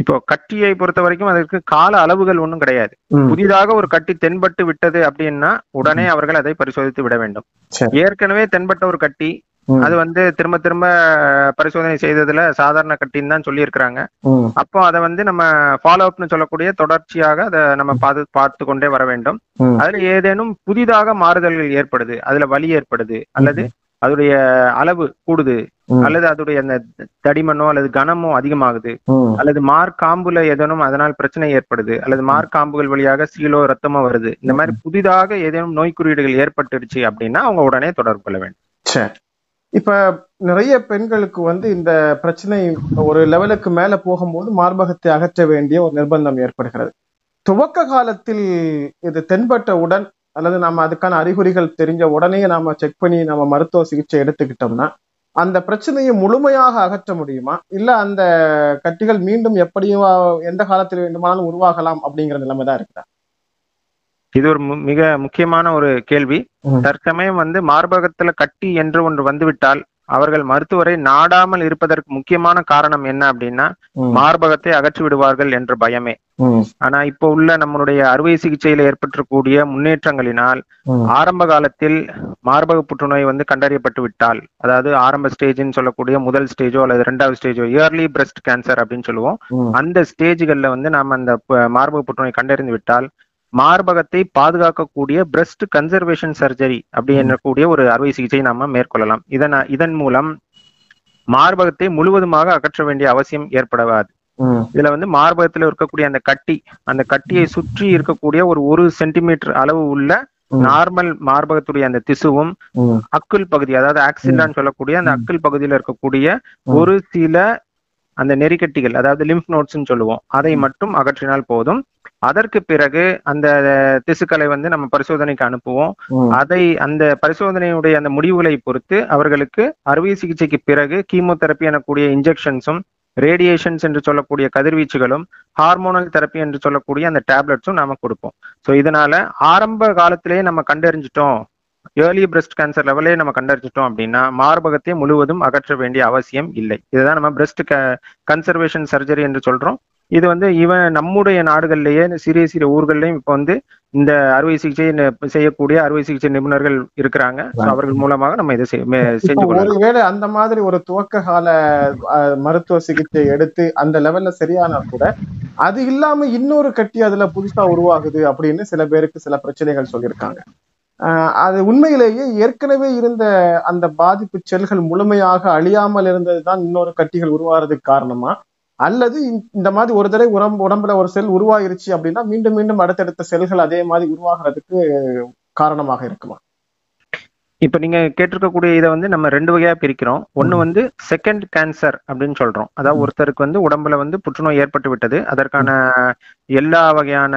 இப்போ கட்டியை பொறுத்த வரைக்கும் அதற்கு கால அளவுகள் ஒன்றும் கிடையாது புதிதாக ஒரு கட்டி தென்பட்டு விட்டது அப்படின்னா உடனே அவர்கள் அதை பரிசோதித்து விட வேண்டும். ஏற்கனவே தென்பட்ட ஒரு கட்டி. அது வந்து திரும்ப திரும்ப பரிசோதனை செய்ததுல சாதாரண கட்டின்னு தான் சொல்லியிருக்கிறாங்க அப்போ அதை வந்து நம்ம ஃபாலோ அப்னு சொல்லக்கூடிய தொடர்ச்சியாக அதை நம்ம பார்த்து பார்த்து கொண்டே வர வேண்டும். அதுல ஏதேனும் புதிதாக மாறுதல்கள் ஏற்படுது அதுல வலி ஏற்படுது அல்லது அதோடைய அளவு கூடுது. அல்லது அதோடைய அந்த தடிமனோ அல்லது கனமோ அதிகமாகுது. அல்லது மார்க்காம்புல ஏதேனும் அதனால் பிரச்சனை ஏற்படுது. அல்லது மார்க்காம்புகள் வழியாக சீலோ ரத்தமோ வருது. இந்த மாதிரி புதிதாக ஏதேனும் நோய் குறியீடுகள் ஏற்பட்டுடுச்சு அப்படின்னா அவங்க உடனே தொடர்பு கொள்ள வேண்டும். இப்ப நிறைய பெண்களுக்கு வந்து இந்த பிரச்சனை ஒரு லெவலுக்கு மேல போகும்போது மார்பகத்தை அகற்ற வேண்டிய ஒரு நிர்பந்தம் ஏற்படுகிறது. துவக்க காலத்தில் இது தென்பட்டவுடன் அல்லது நம்ம அதுக்கான அறிகுறிகள் தெரிஞ்ச உடனே நாம செக் பண்ணி நம்ம மருத்துவ சிகிச்சை எடுத்துக்கிட்டோம்னா அந்த பிரச்சனையை முழுமையாக அகற்ற முடியுமா? இல்ல அந்த கட்டிகள் மீண்டும் எப்படியும் எந்த காலத்தில் வேண்டுமானாலும் உருவாகலாம் அப்படிங்கிற நிலைமை தான் இருக்குதா? இது ஒரு மிக முக்கியமான ஒரு கேள்வி. தற்சமயம் வந்து மார்பகத்துல கட்டி என்று ஒன்று வந்துவிட்டால் அவர்கள் மருத்துவரை நாடாமல் இருப்பதற்கு முக்கியமான காரணம் என்ன அப்படின்னா மார்பகத்தை அகற்றி விடுவார்கள் என்ற பயமே. ஆனா இப்போ உள்ள நம்மளுடைய அறுவை சிகிச்சையில ஏற்பட்டிருக்கூடிய முன்னேற்றங்களினால் ஆரம்ப காலத்தில் மார்பக புற்றுநோய் வந்து கண்டறியப்பட்டு விட்டால் அதாவது ஆரம்ப ஸ்டேஜ்னு சொல்லக்கூடிய முதல் ஸ்டேஜோ அல்லது ரெண்டாவது ஸ்டேஜோ இயர்லி பிரஸ்ட் கேன்சர் அப்படின்னு சொல்லுவோம். அந்த ஸ்டேஜ்கள்ல வந்து நாம அந்த மார்பக புற்றுநோய் கண்டறிந்து விட்டால் மார்பகத்தை பாதுகாக்கக்கூடிய பிரஸ்ட் கன்சர்வேஷன் சர்ஜரி அப்படி என்னக்கூடிய ஒரு அறுவை சிகிச்சை நாம மேற்கொள்ளலாம். இதன் இதன் மூலம் மார்பகத்தை முழுவதுமாக அகற்ற வேண்டிய அவசியம் ஏற்படாது. ம், இதுல வந்து மார்பகத்துல இருக்கக்கூடிய அந்த கட்டி அந்த கட்டியை சுற்றி இருக்கக்கூடிய ஒரு ஒரு சென்டிமீட்டர் அளவு உள்ள. நார்மல் மார்பகத்துடைய அந்த திசுவும் அக்குள் பகுதி அதாவது ஆக்சிலான்னு சொல்லக்கூடிய அந்த அக்குள் பகுதியில இருக்கக்கூடிய. ஒரு சில அந்த நெறிக்கட்டிகள் அதாவது லிம்ப் நோட்ஸ்னு சொல்லுவோம் அதை மட்டும் அகற்றினால் போதும். அதற்கு பிறகு அந்த திசுக்களை வந்து நம்ம பரிசோதனைக்கு அனுப்புவோம். அதை அந்த பரிசோதனையுடைய அந்த முடிவுகளை பொறுத்து அவர்களுக்கு அறுவை சிகிச்சைக்கு பிறகு கீமோதெரப்பி எனக்கூடிய இன்ஜெக்ஷன்ஸும் ரேடியேஷன்ஸ் என்று சொல்லக்கூடிய கதிர்வீச்சுகளும் ஹார்மோனல் தெரப்பி என்று சொல்லக்கூடிய அந்த டேப்லெட்ஸும் நாம கொடுப்போம். ஸோ இதனால ஆரம்ப காலத்திலேயே நம்ம கண்டறிஞ்சிட்டோம். ஏர்லி பிரஸ்ட் கேன்சர் லெவலே நம்ம கண்டறிஞ்சிட்டோம் அப்படின்னா மார்பகத்தை முழுவதும் அகற்ற வேண்டிய அவசியம் இல்லை. இதுதான் நம்ம பிரஸ்ட் கன்சர்வேஷன் சர்ஜரி என்று சொல்றோம். இது வந்து இவன் நம்முடைய நாடுகள்லயே சிறிய சிறிய ஊர்கள்லயும் இப்போ வந்து இந்த அறுவை சிகிச்சை செய்யக்கூடிய அறுவை சிகிச்சை நிபுணர்கள் இருக்கிறாங்க. அவர்கள் மூலமாக நம்ம இதை செஞ்சு ஒருவேளை அந்த மாதிரி ஒரு துவக்க கால மருத்துவ சிகிச்சை எடுத்து அந்த லெவல்ல சரியானா கூட அது இல்லாம இன்னொரு கட்டி அதுல புதுசா உருவாகுது அப்படின்னு சில பேருக்கு சில பிரச்சனைகள் சொல்லியிருக்காங்க. ஆஹ் அது உண்மையிலேயே ஏற்கனவே இருந்த அந்த பாதிப்பு செல்கள் முழுமையாக அழியாமல் இருந்ததுதான் இன்னொரு கட்டிகள் உருவாகிறதுக்கு காரணமா அல்லது இந்த- இந்த மாதிரி ஒரு தடவை உடம்பு உடம்புல ஒரு செல் உருவாயிருச்சு அப்படின்னா மீண்டும் மீண்டும் அடுத்தடுத்த செல்கள் அதே மாதிரி உருவாகிறதுக்கு காரணமாக இருக்குமா? இப்ப நீங்க கேட்டிருக்கக்கூடிய இதை வந்து நம்ம ரெண்டு வகையா பிரிக்கிறோம். ஒண்ணு வந்து செகண்ட் கேன்சர் அப்படின்னு சொல்றோம். அதாவது ஒருத்தருக்கு வந்து உடம்புல வந்து புற்றுநோய் ஏற்பட்டு விட்டது. அதற்கான எல்லா வகையான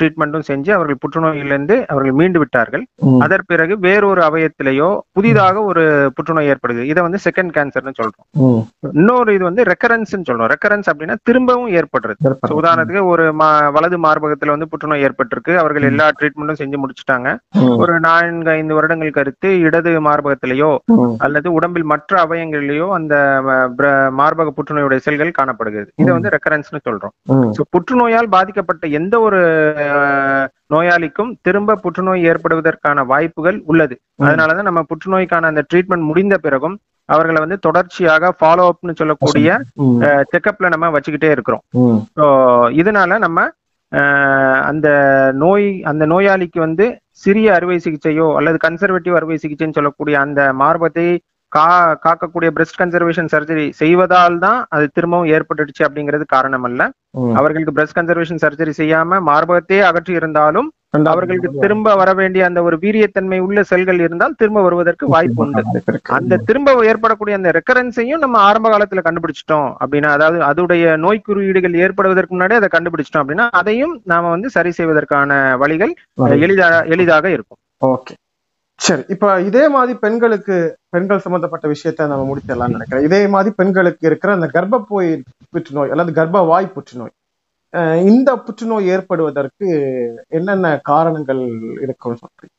ட்ரீட்மெண்ட்டும் செஞ்சு அவர்கள் புற்றுநோயிலிருந்து அவர்கள் மீண்டு விட்டார்கள். அதன் பிறகு வேறொரு அவயத்திலேயோ புதிதாக ஒரு புற்றுநோய் ஏற்படுது. இதை வந்து செகண்ட் கேன்சர்னு சொல்றோம். இன்னொரு இது வந்து ரெக்கரன்ஸ் சொல்றோம். ரெக்கரன்ஸ் அப்படின்னா திரும்பவும் ஏற்படுறது. So, உதாரணத்துக்கு ஒரு வலது மார்பகத்துல வந்து புற்றுநோய் ஏற்பட்டிருக்கு. அவர்கள் எல்லா ட்ரீட்மெண்ட்டும் செஞ்சு முடிச்சுட்டாங்க. ஒரு நான்கு ஐந்து வருடங்கள் கருத்து இடது மார்பகத்திலேயோ அல்லது உடம்பில் மற்ற அவயங்களிலேயோ அந்த மார்பக புற்றுநோயுடைய செல்கள் காணப்படுகிறது. இதை வந்து ரெக்கரன்ஸ்னு சொல்றோம். புற்றுநோயால் பாதிக்கப்பட்ட எந்த ஒரு நோயாளிக்கும் திரும்ப புற்றுநோய் ஏற்படுவதற்கான வாய்ப்புகள் உள்ளது. அதனாலதான் நம்ம புற்றுநோய்க்கான அந்த ட்ரீட்மெண்ட் முடிந்த பிறகும் அவர்களை வந்து தொடர்ச்சியாக ஃபாலோ அப்னு சொல்லக்கூடிய செக்கப்ல நம்ம வச்சுக்கிட்டே இருக்கிறோம். ஸோ இதனால நம்ம அந்த நோய் அந்த நோயாளிக்கு வந்து சிறிய அறுவை சிகிச்சையோ அல்லது கன்சர்வேட்டிவ் அறுவை சிகிச்சைன்னு சொல்லக்கூடிய அந்த மார்பத்தை கா காக்கக்கூடிய பிரஸ்ட் கன்சர்வேஷன் சர்ஜரி செய்வதால் தான் அது திரும்பவும் ஏற்பட்டுடுச்சு அப்படிங்கிறது காரணம் அல்ல அவர்களுக்கு பிரஸ்ட் கன்சர்வேஷன் சர்ஜரி செய்யாம மார்பகத்தையே அகற்றி இருந்தாலும் அவர்களுக்கு திரும்ப வர வேண்டிய அந்த ஒரு வீரியத்தன்மை உள்ள செல்கள் இருந்தால் திரும்ப வருவதற்கு வாய்ப்பு உண்டு. அந்த திரும்ப ஏற்படக்கூடிய அந்த ரெக்கரன்ஸையும் நம்ம ஆரம்ப காலத்துல கண்டுபிடிச்சிட்டோம் அப்படின்னா அதாவது அதோடைய நோய் குறியீடுகள் ஏற்படுவதற்கு முன்னாடி அதை கண்டுபிடிச்சிட்டோம் அப்படின்னா அதையும் நாம வந்து சரி செய்வதற்கான வழிகள் எளிதாக எளிதாக இருக்கும். ஓகே. சரி இப்ப இதே மாதிரி பெண்களுக்கு பெண்கள் சம்பந்தப்பட்ட விஷயத்த நம்ம முடிச்சிடலாம்னு நினைக்கிறேன். இதே மாதிரி பெண்களுக்கு இருக்கிற அந்த கர்ப்பப்போய் புற்றுநோய் அல்லது கர்ப்பவாய் புற்றுநோய் அஹ் இந்த புற்றுநோய் ஏற்படுவதற்கு என்னென்ன காரணங்கள் சொல்றீங்க?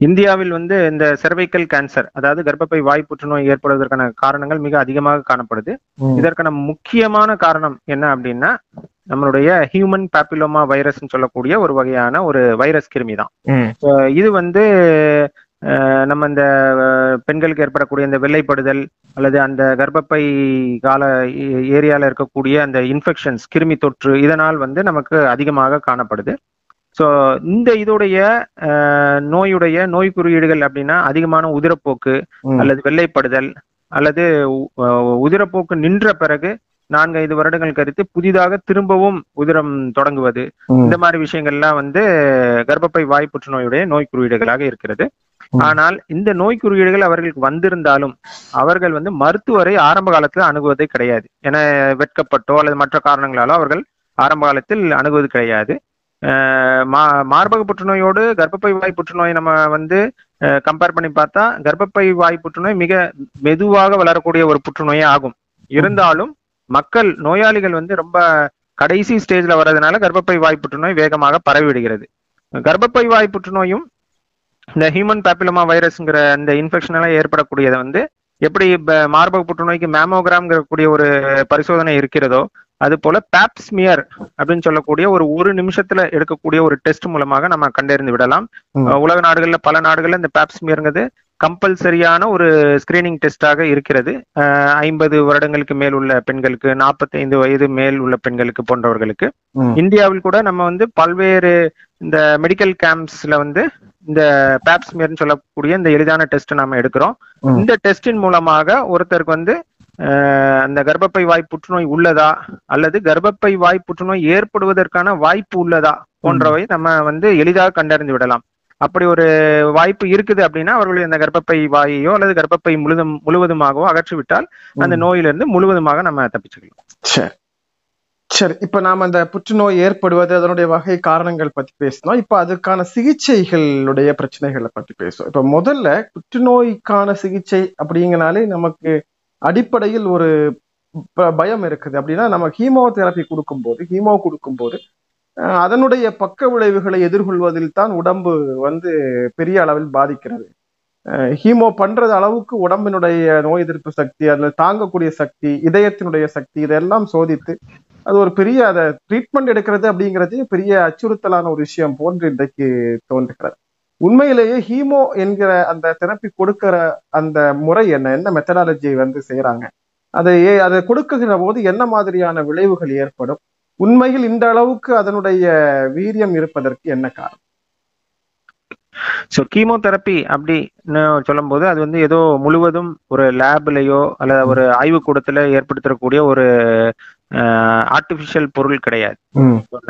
இந்தியாவில் வந்து இந்த செர்வைக்கல் கேன்சர் அதாவது கர்ப்பப்பை வாய் புற்றுநோய் ஏற்படுவதற்கான காரணங்கள் மிக அதிகமாக காணப்படுது. இதற்கான முக்கியமான காரணம் என்ன அப்படின்னா நம்மளுடைய ஹியூமன் பாப்பிலோமா வைரஸ்னு சொல்லக்கூடிய ஒரு வகையான ஒரு வைரஸ் கிருமி தான் இது வந்து நம்ம இந்த பெண்களுக்கு ஏற்படக்கூடிய இந்த வெள்ளைப்படுதல் அல்லது அந்த கர்ப்பப்பை கால ஏரியால இருக்கக்கூடிய அந்த இன்ஃபெக்ஷன்ஸ் கிருமி தொற்று இதனால் வந்து நமக்கு அதிகமாக காணப்படுது. ஸோ இந்த இதோடைய நோயுடைய நோய் குறியீடுகள் அப்படின்னா அதிகமான உதிரப்போக்கு அல்லது வெள்ளைப்படுதல் அல்லது உதிரப்போக்கு நின்ற பிறகு நான்கு ஐந்து வருடங்கள் கழித்து புதிதாக திரும்பவும் உதிரம் தொடங்குவது. இந்த மாதிரி விஷயங்கள்லாம் வந்து கர்ப்பப்பை வாய் புற்றுநோயுடைய நோய் குறியீடுகளாக இருக்கிறது. ஆனால் இந்த நோய் குறியீடுகள் அவர்களுக்கு வந்திருந்தாலும் அவர்கள் வந்து மருத்துவரை ஆரம்ப காலத்துல அணுகுவதே கிடையாது. என வெட்கப்பட்டோ அல்லது மற்ற காரணங்களாலோ அவர்கள் ஆரம்ப காலத்தில் அணுகுவது கிடையாது. மா- மார்பக புற்றுநோயோடு கர்ப்பப்பை வாய் புற்றுநோய் நம்ம வந்து கம்பேர் பண்ணி பார்த்தா கர்ப்பப்பை வாய் புற்றுநோய் மிக மெதுவாக வளரக்கூடிய ஒரு புற்றுநோயே ஆகும். இருந்தாலும் மக்கள் நோயாளிகள் வந்து ரொம்ப கடைசி ஸ்டேஜ்ல வர்றதுனால கர்ப்பப்பை வாய் புற்றுநோய் வேகமாக பரவி விடுகிறது கர்ப்பப்பை வாய் புற்றுநோயும் இந்த ஹியூமன் பாப்பிலோமா வைரஸ்ங்கிற இந்த இன்ஃபெக்ஷன் எல்லாம் ஏற்படக்கூடியதை வந்து எப்படி இப்ப மார்பக புற்றுநோய்க்கு மேமோகிராம்ங்கிற கூடிய ஒரு பரிசோதனை இருக்கிறதோ அது போல பேப்ஸ்மியர் அப்படின்னு சொல்லக்கூடிய ஒரு ஒரு நிமிஷத்துல எடுக்கக்கூடிய ஒரு டெஸ்ட் மூலமாக நம்ம கண்டறிந்து விடலாம். உலக நாடுகள்ல பல நாடுகள்ல இந்த பேப்ஸ்மியர்ங்கிறது கம்பல்சரியான ஒரு ஸ்கிரீனிங் டெஸ்டாக இருக்கிறது. ஐம்பது வருடங்களுக்கு மேல் உள்ள பெண்களுக்கு 45 வயது மேல் உள்ள பெண்களுக்கு போன்றவர்களுக்கு. இந்தியாவில் கூட நம்ம வந்து பல்வேறு இந்த மெடிக்கல் கேம்ப்ஸ்ல வந்து இந்த பேப்ஸ்மியர்னு சொல்லக்கூடிய இந்த எளிதான டெஸ்ட் நாம எடுக்கிறோம். இந்த டெஸ்டின் மூலமாக ஒருத்தருக்கு வந்து அந்த கர்ப்பப்பை வாய் புற்றுநோய் உள்ளதா? அல்லது கர்ப்பப்பை வாய் புற்றுநோய் ஏற்படுவதற்கான வாய்ப்பு உள்ளதா? போன்றவை நம்ம வந்து எளிதாக கண்டறிந்து விடலாம். அப்படி ஒரு வாய்ப்பு இருக்குது அப்படின்னா அவர்களுடைய அந்த கர்ப்பப்பை வாயையோ அல்லது கர்ப்பப்பை முழுதும் முழுவதுமாகவோ அகற்றிவிட்டால் அந்த நோயிலிருந்து முழுவதுமாக நம்ம தப்பிச்சுக்கலாம். சரி சரி இப்ப நாம அந்த புற்றுநோய் ஏற்படுவது அதனுடைய வகை காரணங்கள் பத்தி பேசினோம். இப்ப அதுக்கான சிகிச்சைகளுடைய பிரச்சனைகளை பத்தி பேசுவோம். இப்ப முதல்ல புற்றுநோய்க்கான சிகிச்சை அப்படிங்கனாலே நமக்கு அடிப்படையில் ஒரு பயம் இருக்குது. அப்படின்னா நம்ம ஹீமோதெரப்பி கொடுக்கும்போது ஹீமோ கொடுக்கும்போது அதனுடைய பக்க விளைவுகளை எதிர்கொள்வதில் தான் உடம்பு வந்து பெரிய அளவில் பாதிக்கிறது. ஹீமோ பண்றது அளவுக்கு உடம்பினுடைய நோய் எதிர்ப்பு சக்தி அதில் தாங்கக்கூடிய சக்தி இதயத்தினுடைய சக்தி இதெல்லாம் சோதித்து அது ஒரு பெரிய அதை ட்ரீட்மெண்ட் எடுக்கிறது அப்படிங்கிறது பெரிய அச்சுறுத்தலான ஒரு விஷயம் போன்று இன்றைக்கு தோன்றுகிறது. உண்மையிலேயே ஹீமோ என்கிற அந்த தெரப்பி கொடுக்கிற அந்த முறை என்ன என்ன மெத்தடாலஜி வந்து செய்யறாங்க அதை ஏ- அதை கொடுக்குகிற போது என்ன மாதிரியான விளைவுகள் ஏற்படும்? உண்மையில் இந்த அளவுக்கு அதனுடைய வீரியம் இருப்பதற்கு என்ன காரணம்? ஸோ கீமோதெரப்பி அப்படின்னு சொல்லும்போது அது வந்து ஏதோ முழுவதும் ஒரு லேப்லயோ அல்லது ஒரு ஆய்வுக்கூடத்துல ஏற்படுத்தக்கூடிய ஒரு ஆர்டிபிஷியல் பொருள் கிடையாது.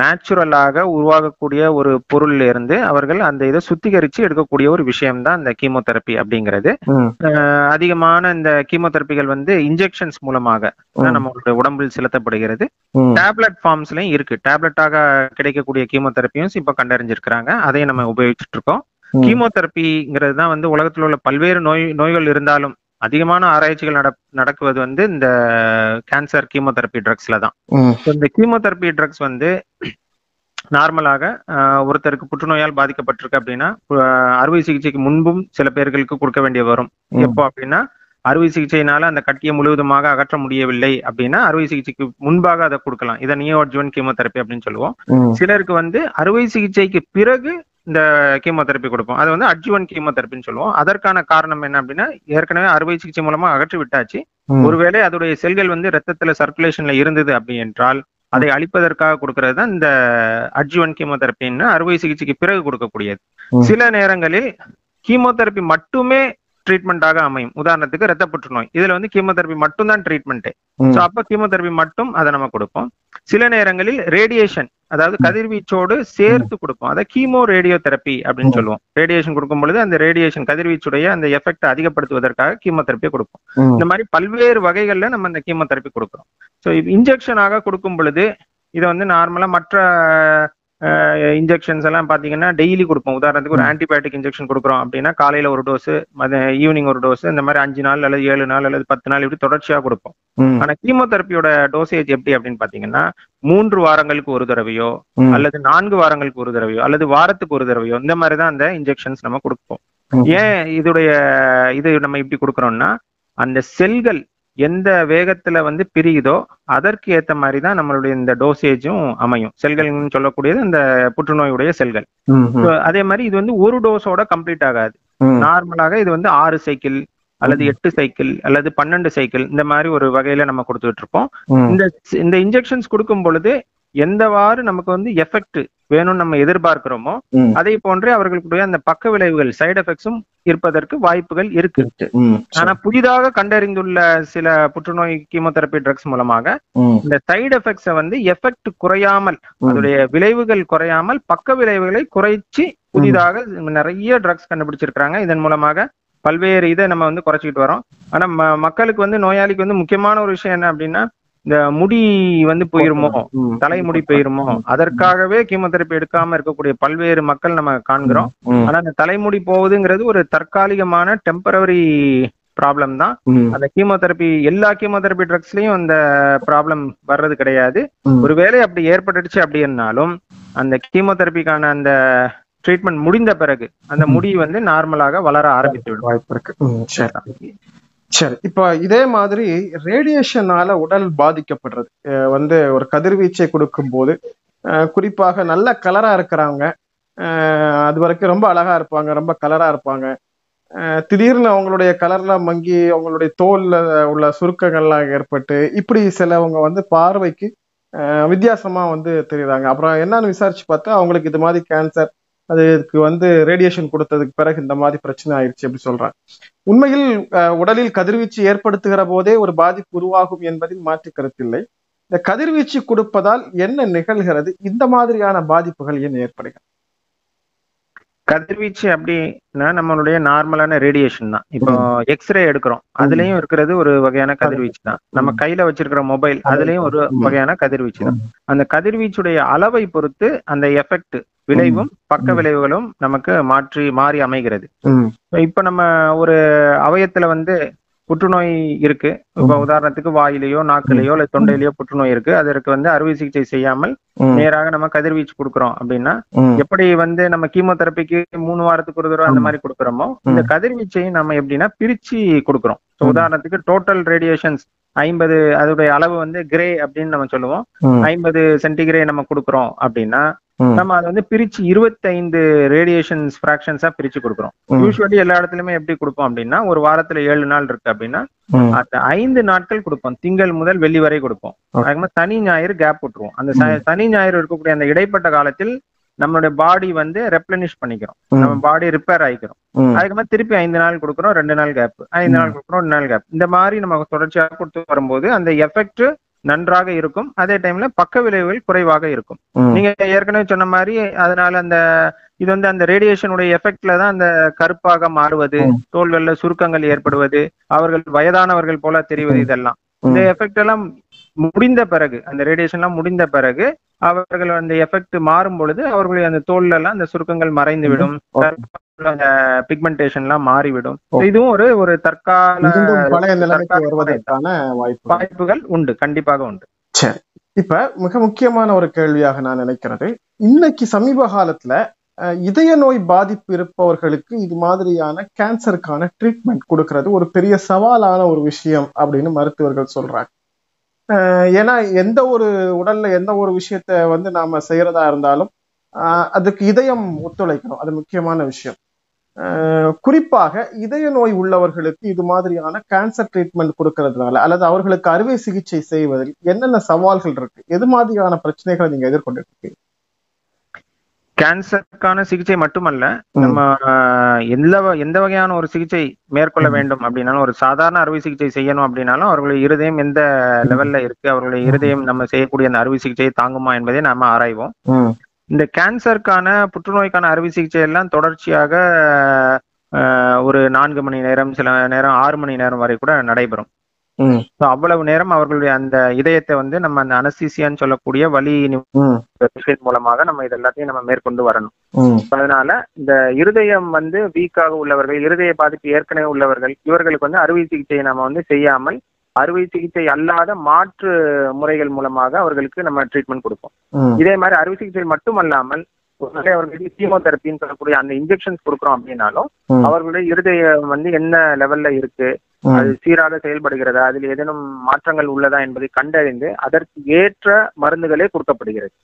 நேச்சுரலாக உருவாகக்கூடிய ஒரு பொருள்ல இருந்து அவர்கள் அந்த இதை சுத்திகரிச்சு எடுக்கக்கூடிய ஒரு விஷயம்தான் இந்த கீமோதெரப்பி அப்படிங்கிறது. அதிகமான இந்த கீமோதெரப்பிகள் வந்து இன்ஜெக்ஷன்ஸ் மூலமாக தான் நம்மளுடைய உடம்பில் செலுத்தப்படுகிறது. டேப்லெட் ஃபார்ம்ஸ்லயும் இருக்கு. டேப்லெட்டாக கிடைக்கக்கூடிய கீமோதெரப்பியும் இப்ப கண்டறிஞ்சிருக்கிறாங்க. அதையும் நம்ம உபயோகிச்சுட்டு இருக்கோம். கீமோதெரப்பிங்கிறது தான் வந்து உலகத்துல உள்ள பல்வேறு நோய் நோய்கள் இருந்தாலும் அதிகமான ஆராய்ச்சிகள் நட நடக்குவது வந்து இந்த கேன்சர் கீமோதெரப்பி ட்ரக்ஸ்ல தான். இந்த கீமோதெரப்பி ட்ரக்ஸ் வந்து நார்மலாக ஒருத்தருக்கு புற்றுநோயால் பாதிக்கப்பட்டிருக்கு அப்படின்னா அறுவை சிகிச்சைக்கு முன்பும் சில பேர்களுக்கு கொடுக்க வேண்டிய வரும். எப்போ அப்படின்னா அறுவை சிகிச்சையினால அந்த கட்டியை முழுவதுமாக அகற்ற முடியவில்லை அப்படின்னா அறுவை சிகிச்சைக்கு முன்பாக அதை கொடுக்கலாம். இதை நியோ அட்ஜுவன் கீமோதெரப்பி அப்படின்னு சொல்லுவோம். சிலருக்கு வந்து அறுவை சிகிச்சைக்கு பிறகு இந்த கீமோதெரப்பி கொடுப்போம் அது வந்து அட்ஜுவன் கீமோதெரப்பின்னு சொல்லுவோம் அதற்கான காரணம் என்ன அப்படின்னா ஏற்கனவே அறுவை சிகிச்சை மூலமா அகற்றி விட்டாச்சு. ஒருவேளை அதோடைய செல்கள் வந்து ரத்தத்துல சர்க்குலேஷன்ல இருந்தது அப்படி என்றால் அதை அழிப்பதற்காக கொடுக்கிறது தான் இந்த அட்ஜுவன் கீமோதெரப்பின்னு அறுவை சிகிச்சைக்கு பிறகு கொடுக்கக்கூடியது. சில நேரங்களில் கீமோதெரப்பி மட்டுமே ட்ரீட்மெண்டாக அமையும். உதாரணத்துக்கு ரத்த புற்றுநோய் இதுல வந்து கீமோதெரப்பி மட்டும்தான் ட்ரீட்மெண்ட் ம். ஸோ அப்ப கீமோதெரப்பி மட்டும் அதை நம்ம கொடுப்போம். சில நேரங்களில் ரேடியேஷன் அதாவது கதிர்வீச்சோடு சேர்த்து கொடுப்போம். அதை கீமோ ரேடியோ தெரப்பி அப்படின்னு. சொல்லுவோம். ரேடியேஷன் கொடுக்கும் பொழுது அந்த ரேடியேஷன் கதிர்வீச்சுடைய அந்த எஃபெக்ட் அதிகப்படுத்துவதற்காக கீமோதெரப்பியை கொடுப்போம். இந்த மாதிரி பல்வேறு வகைகள்ல நம்ம இந்த கீமோதெரப்பி கொடுக்குறோம். ஸோ இன்ஜெக்ஷனாக கொடுக்கும் பொழுது இதை வந்து நார்மலா மற்ற இன்ஜெக்ஷன்ஸ் எல்லாம் பாத்தீங்கன்னா டெய்லி கொடுப்போம். உதாரணத்துக்கு ஒரு ஆன்டிபயோட்டிக் இன்ஜெக்ஷன் கொடுக்குறோம் அப்படின்னா காலையில ஒரு டோஸ் மத ஈவினிங் ஒரு டோஸ் இந்த மாதிரி அஞ்சு நாள் அல்லது ஏழு நாள் அல்லது பத்து நாள் இப்படி தொடர்ச்சியா கொடுப்போம். ஆனா கீமோதெரப்பியோட டோசேஜ் எப்படி அப்படின்னு பாத்தீங்கன்னா மூன்று வாரங்களுக்கு ஒரு தடவையோ. அல்லது நான்கு வாரங்களுக்கு ஒரு தடவையோ அல்லது வாரத்துக்கு ஒரு தடவையோ இந்த மாதிரி தான் அந்த இன்ஜெக்ஷன்ஸ் நம்ம கொடுப்போம். ஏன் இதோடைய இது நம்ம இப்படி கொடுக்குறோம்னா அந்த செல்கள் எந்த வேகத்துல வந்து பிரியுதோ அதற்கு ஏத்த மாதிரி தான் நம்மளுடைய இந்த டோசேஜும் அமையும். செல்கள்னு சொல்லக்கூடியது இந்த புற்றுநோயுடைய செல்கள். அதே மாதிரி இது வந்து ஒரு டோஸோட கம்ப்ளீட் ஆகாது. நார்மலாக இது வந்து ஆறு சைக்கிள் அல்லது எட்டு சைக்கிள் அல்லது பன்னெண்டு சைக்கிள் இந்த மாதிரி ஒரு வகையில நம்ம கொடுத்துட்டு இருப்போம். இந்த இந்த இன்ஜெக்ஷன்ஸ் கொடுக்கும் பொழுது எந்தவாறு நமக்கு வந்து எஃபெக்ட் வேணும்னு நம்ம எதிர்பார்க்கிறோமோ. அதே போன்றே அவர்களுடைய அந்த பக்க விளைவுகள் சைடு எஃபெக்ட்ஸும் இருப்பதற்கு வாய்ப்புகள் இருக்கு. ஆனா புதிதாக கண்டறிந்துள்ள சில புற்றுநோய் கீமோதெரப்பி ட்ரக்ஸ் மூலமாக இந்த சைடு எஃபெக்ட்ஸை வந்து எஃபெக்ட் குறையாமல் அதோடைய விளைவுகள் குறையாமல் பக்க விளைவுகளை குறைச்சி புதிதாக நிறைய ட்ரக்ஸ் கண்டுபிடிச்சிருக்காங்க இதன் மூலமாக பல்வேறு இதை நம்ம வந்து குறைச்சிக்கிட்டு வரோம். ஆனா மக்களுக்கு வந்து நோயாளிக்கு வந்து முக்கியமான ஒரு விஷயம் என்ன அப்படின்னா இந்த முடி வந்து போயிருமோ தலைமுடி போயிருமோ அதற்காகவே கீமோதெரப்பி எடுக்காம இருக்கக்கூடிய பல்வேறு மக்கள் நம்ம காண்கிறோம். ஆனா அந்த தலைமுடி போகுதுங்கிறது ஒரு தற்காலிகமான டெம்பரவரி ப்ராப்ளம் தான். அந்த கீமோதெரப்பி எல்லா கீமோதெரப்பி ட்ரக்ஸ்லயும் அந்த ப்ராப்ளம் வர்றது கிடையாது. ஒருவேளை அப்படி ஏற்பட்டுடுச்சு அப்படின்னாலும் அந்த கீமோதெரப்பிக்கான அந்த ட்ரீட்மெண்ட் முடிந்த பிறகு அந்த முடி வந்து நார்மலாக வளர ஆரம்பித்து விடும். வாய்ப்பு இருக்கு. சரி இப்போ இதே மாதிரி ரேடியேஷனால உடல் பாதிக்கப்படுறது. வந்து ஒரு கதிர்வீச்சை கொடுக்கும் போது குறிப்பாக நல்ல கலரா இருக்கிறவங்க அது வரைக்கும் ரொம்ப அழகா இருப்பாங்க ரொம்ப கலரா இருப்பாங்க. திடீர்னு அவங்களுடைய கலர்லாம் மங்கி அவங்களுடைய தோல்ல உள்ள சுருக்கங்கள்லாம் ஏற்பட்டு இப்படி சிலவங்க வந்து பார்வைக்கு வித்தியாசமா வந்து தெரியுறாங்க. அப்புறம் என்னன்னு விசாரிச்சு பார்த்தா அவங்களுக்கு இது மாதிரி கேன்சர் அதுக்கு வந்து ரேடியேஷன் கொடுத்ததுக்கு பிறகு இந்த மாதிரி பிரச்சனை ஆயிடுச்சு அப்படி சொல்றாங்க. உண்மையில் உடலில் கதிர்வீச்சு ஏற்படுத்துகிற போதே ஒரு பாதிப்பு உருவாகும் என்பதில் மாற்று கருத்தில்லை இந்த கதிர்வீச்சு கொடுப்பதால் என்ன நிகழ்கிறது? இந்த மாதிரியான பாதிப்புகள் ஏன் ஏற்படுகிறது? கதிர்வீச்சு அப்படின்னா நம்மளுடைய நார்மலான ரேடியேஷன் தான். இப்போ எக்ஸ்ரே எடுக்கிறோம். அதுலயும் இருக்கிறது ஒரு வகையான கதிர்வீச்சு தான். நம்ம கையில வச்சிருக்கிற மொபைல் அதுலயும் ஒரு. வகையான கதிர்வீச்சு தான். அந்த கதிர்வீச்சுடைய அளவை பொறுத்து அந்த எஃபெக்ட் விளைவும் பக்க. விளைவுகளும் நமக்கு மாற்றி மாறி அமைகிறது. இப்ப நம்ம ஒரு அவயத்துல வந்து புற்றுநோய் இருக்கு. இப்ப. உதாரணத்துக்கு வாயிலையோ நாக்கிலேயோ இல்ல தொண்டையிலயோ புற்றுநோய் இருக்கு. அதற்கு வந்து அறுவை சிகிச்சை செய்யாமல் நேராக நம்ம கதிர்வீச்சு கொடுக்குறோம் அப்படின்னா எப்படி வந்து நம்ம கீமோதெரப்பிக்கு மூணு வாரத்துக்கு ஒரு தடவை அந்த. மாதிரி கொடுக்குறோமோ இந்த கதிர்வீச்சையும் நம்ம எப்படின்னா பிரிச்சு கொடுக்குறோம். உதாரணத்துக்கு டோட்டல் ரேடியேஷன்ஸ் ஐம்பது அதோடைய அளவு வந்து கிரே அப்படின்னு நம்ம சொல்லுவோம். ஐம்பது சென்டிகிரே நம்ம கொடுக்குறோம் அப்படின்னா நம்ம அதை வந்து பிரிச்சு இருபத்தைந்து ரேடியேஷன்ஸ் ஃபிராக்ஷன்ஸா பிரிச்சு கொடுக்குறோம். யூஸ்வலி எல்லா இடத்துலயுமே எப்படி கொடுப்போம் அப்படின்னா ஒரு வாரத்துல ஏழு நாள் இருக்கு அப்படின்னா அந்த ஐந்து நாட்கள் கொடுப்போம். திங்கள் முதல் வெள்ளி வரை கொடுப்போம். அதுக்கு சனி ஞாயிறு கேப் விட்டுருவோம். அந்த சனி ஞாயிறு இருக்கக்கூடிய அந்த இடைப்பட்ட காலத்தில் நம்மளுடைய பாடி வந்து ரெப்ளனிஷ் பண்ணிக்கிறோம். நம்ம பாடி ரிப்பேர் ஆயிக்கிறோம். அதுக்கப்புறம் திருப்பி ஐந்து நாள் கொடுக்குறோம் ரெண்டு நாள் கேப் ஐந்து நாள் கொடுக்குறோம் ரெண்டு நாள் கேப் இந்த மாதிரி நம்ம தொடர்ச்சியாக கொடுத்து வரும்போது அந்த எஃபெக்ட் நன்றாக இருக்கும். அதே டைம்ல பக்க விளைவுகள் குறைவாக இருக்கும். நீங்க ஏற்கனவே சொன்ன மாதிரி அதனால அந்த இது வந்து அந்த ரேடியேஷனுடைய எஃபெக்ட்ல தான் அந்த கருப்பாக மாறுவது. தோள்கள்ல சுருக்கங்கள் ஏற்படுவது அவர்கள் வயதானவர்கள் போல தெரிவது இதெல்லாம். இந்த எஃபெக்ட் எல்லாம் முடிந்த பிறகு அந்த ரேடியேஷன் எல்லாம் முடிந்த பிறகு அவர்கள் அந்த எஃபெக்ட் மாறும் பொழுது அவர்களுடைய அந்த தோல்ல எல்லாம் அந்த சுருக்கங்கள் மறைந்து விடும் Okay. அந்த பிக்மெண்டேஷன் எல்லாம் மாறிவிடும். இதுவும் ஒரு ஒரு தற்கால வருவதற்கான வாய்ப்பு. வாய்ப்புகள் உண்டு கண்டிப்பாக உண்டு. சரி. இப்ப மிக முக்கியமான ஒரு கேள்வியாக நான் நினைக்கிறது. இன்னைக்கு சமீப காலத்துல இதய நோய் பாதிப்பு இருப்பவர்களுக்கு இது மாதிரியான கேன்சருக்கான ட்ரீட்மெண்ட் கொடுக்கறது ஒரு பெரிய சவாலான ஒரு விஷயம் அப்படின்னு மருத்துவர்கள் சொல்றாங்க. ஏன்னா எந்த ஒரு உடல்ல எந்த ஒரு விஷயத்த வந்து நாம செய்யறதா இருந்தாலும் அதுக்கு இதயம் ஒத்துழைக்கணும். அது முக்கியமான விஷயம். குறிப்பாக இதய நோய் உள்ளவர்களுக்கு இது மாதிரியான கேன்சர் ட்ரீட்மெண்ட் கொடுக்கறதுனால அல்லது அவர்களுக்கு அறுவை சிகிச்சை செய்வதில் என்னென்ன சவால்கள் இருக்கு? எது மாதிரியான பிரச்சனைகளை நீங்க எதிர்கொண்டு இருக்கீங்க கேன்சருக்கான சிகிச்சை மட்டுமல்ல. நம்ம எந்த எந்த வகையான ஒரு சிகிச்சை மேற்கொள்ள வேண்டும் அப்படின்னாலும் ஒரு சாதாரண அறுவை சிகிச்சை செய்யணும் அப்படின்னாலும் அவர்களுடைய இருதயம் எந்த லெவல்ல இருக்கு அவர்களுடைய இருதயம் நம்ம செய்யக்கூடிய அந்த அறுவை சிகிச்சையை தாங்குமா என்பதை நாம ஆராய்வோம். இந்த கேன்சருக்கான புற்றுநோய்க்கான அறுவை சிகிச்சை எல்லாம் தொடர்ச்சியாக ஒரு நான்கு மணி நேரம் சில நேரம் ஆறு மணி நேரம் வரை கூட நடைபெறும். அவ்வளவு நேரம் அவர்களுடைய அந்த இதயத்தை வந்து நம்ம அந்த அனஸ்தீசியான்னு சொல்லக்கூடிய வலி விஷயம் மூலமாக நம்ம இது எல்லாத்தையும் நம்ம மேற்கொண்டு வரணும். அதனால இந்த இருதயம் வந்து வீக்காக உள்ளவர்கள் இருதய பாதிப்பு ஏற்கனவே உள்ளவர்கள் இவர்களுக்கு வந்து அறுவை சிகிச்சையை நம்ம வந்து செய்யாமல் அறுவை சிகிச்சை அல்லாத மாற்று முறைகள் மூலமாக அவர்களுக்கு நம்ம ட்ரீட்மெண்ட் கொடுப்போம். இதே மாதிரி அறுவை சிகிச்சை மட்டுமல்லாமல் ஒருவேளை அவர்களுக்கு கீமோதெரப்பின்னு சொல்லக்கூடிய அந்த இன்ஜெக்ஷன்ஸ் கொடுக்குறோம் அப்படின்னாலும் அவர்களுடைய இருதயம் வந்து என்ன லெவல்ல இருக்கு அது சீராக செயல்படுகிறதா அதில் ஏதேனும் மாற்றங்கள் உள்ளதா என்பதை கண்டறிந்து அதற்கு ஏற்ற மருந்துகளே கொடுக்கப்படுகிறது.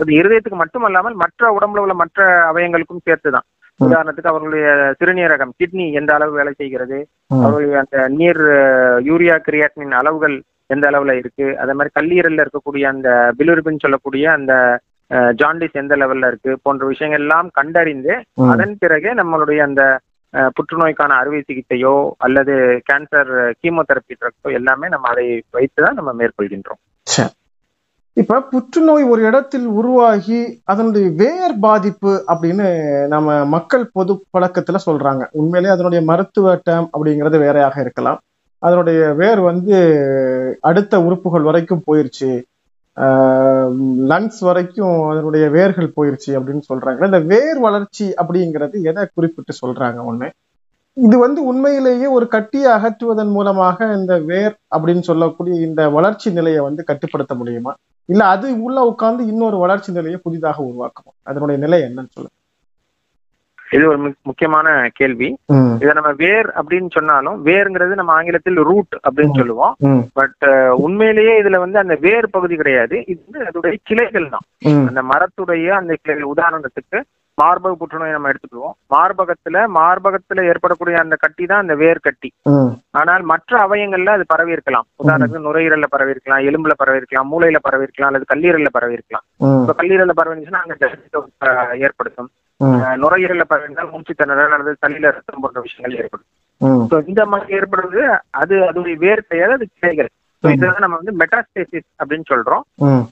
அது இருதயத்துக்கு மட்டுமல்லாமல் மற்ற உடம்புல உள்ள மற்ற அவயங்களுக்கும் சேர்த்துதான். உதாரணத்துக்கு அவர்களுடைய சிறுநீரகம் கிட்னி எந்த அளவு வேலை செய்கிறது. அவர்களுடைய அந்த நீர் யூரியா கிரியாட்டினின் அளவுகள் எந்த அளவுல இருக்கு அதே மாதிரி கல்லீரல்ல இருக்கக்கூடிய அந்த பிலுரிபின் சொல்லக்கூடிய அந்த ஜாண்டிஸ் எந்த லெவல்ல இருக்கு போன்ற விஷயங்கள் எல்லாம் கண்டறிந்து. அதன் பிறகே நம்மளுடைய அந்த புற்றுநோய்க்கான அறுவை சிகிச்சையோ அல்லது கேன்சர் கீமோதெரப்பி ட்ரக்ஸோ எல்லாமே நம்ம அதை வைத்துதான் நம்ம மேற்கொள்கின்றோம். இப்ப புற்றுநோய் ஒரு இடத்தில் உருவாகி அதனுடைய வேர் பாதிப்பு அப்படின்னு நம்ம மக்கள் பொது பழக்கத்துல சொல்றாங்க. உண்மையிலேயே அதனுடைய மருத்துவ டேம் அப்படிங்கிறது வேறையாக இருக்கலாம். அதனுடைய வேர் வந்து அடுத்த உறுப்புகள் வரைக்கும் போயிருச்சு. லங்ஸ் வரைக்கும் அதனுடைய வேர்கள் போயிருச்சு அப்படின்னு சொல்றாங்க. இந்த வேர் வளர்ச்சி அப்படிங்கிறது எதை குறிப்பிட்டு சொல்றாங்க ஒண்ணு? இது வந்து உண்மையிலேயே ஒரு கட்டியை அகற்றுவதன் மூலமாக இந்த வேர் அப்படின்னு சொல்லக்கூடிய இந்த வளர்ச்சி நிலையை வந்து கட்டுப்படுத்த முடியுமா? இல்ல அது உள்ள உட்கார்ந்து இன்னொரு வளர்ச்சி நிலையை புதிதாக உருவாக்குமா? அதனுடைய நிலை என்னன்னு சொல்லுங்க. இது ஒரு முக்- முக்கியமான கேள்வி. இதை நம்ம வேர் அப்படின்னு சொன்னாலும் வேர்ங்கிறது நம்ம ஆங்கிலத்தில் ரூட் அப்படின்னு சொல்லுவோம். பட் உண்மையிலேயே இதுல வந்து அந்த வேர் பகுதி கிடையாது. இது வந்து அதோடைய கிளைகள் தான் அந்த மரத்துடைய அந்த கிளைகள் உதாரணத்துக்கு மார்பக புற்றுநோய் நம்ம எடுத்துக்குவோம் மார்பகத்துல மார்பகத்துல ஏற்படக்கூடிய அந்த கட்டி தான் அந்த வேர் கட்டி. ஆனால் மற்ற அவயங்கள்ல அது பரவி இருக்கலாம் உதாரணத்துக்கு நுரையீரல்ல பரவி இருக்கலாம் எலும்புல பரவி இருக்கலாம் மூளையில பரவி இருக்கலாம் அல்லது கல்லீரல்ல பரவி இருக்கலாம் இப்ப கல்லீரல்ல பரவி இருந்துச்சுன்னா அங்க ஏற்படுத்தும். நுரையீரல்ல பரவி இருந்தால் மூச்சு திணறல் அல்லது சளியில ரத்தம் போன்ற விஷயங்கள் ஏற்படும். இந்த மாதிரி ஏற்படுறது அது அதோடைய வேர் கிடையாது அது கிளைகள். So, இதுதான் நம்ம வந்து மெட்டாஸ்டேசிஸ் அப்படின்னு சொல்றோம்.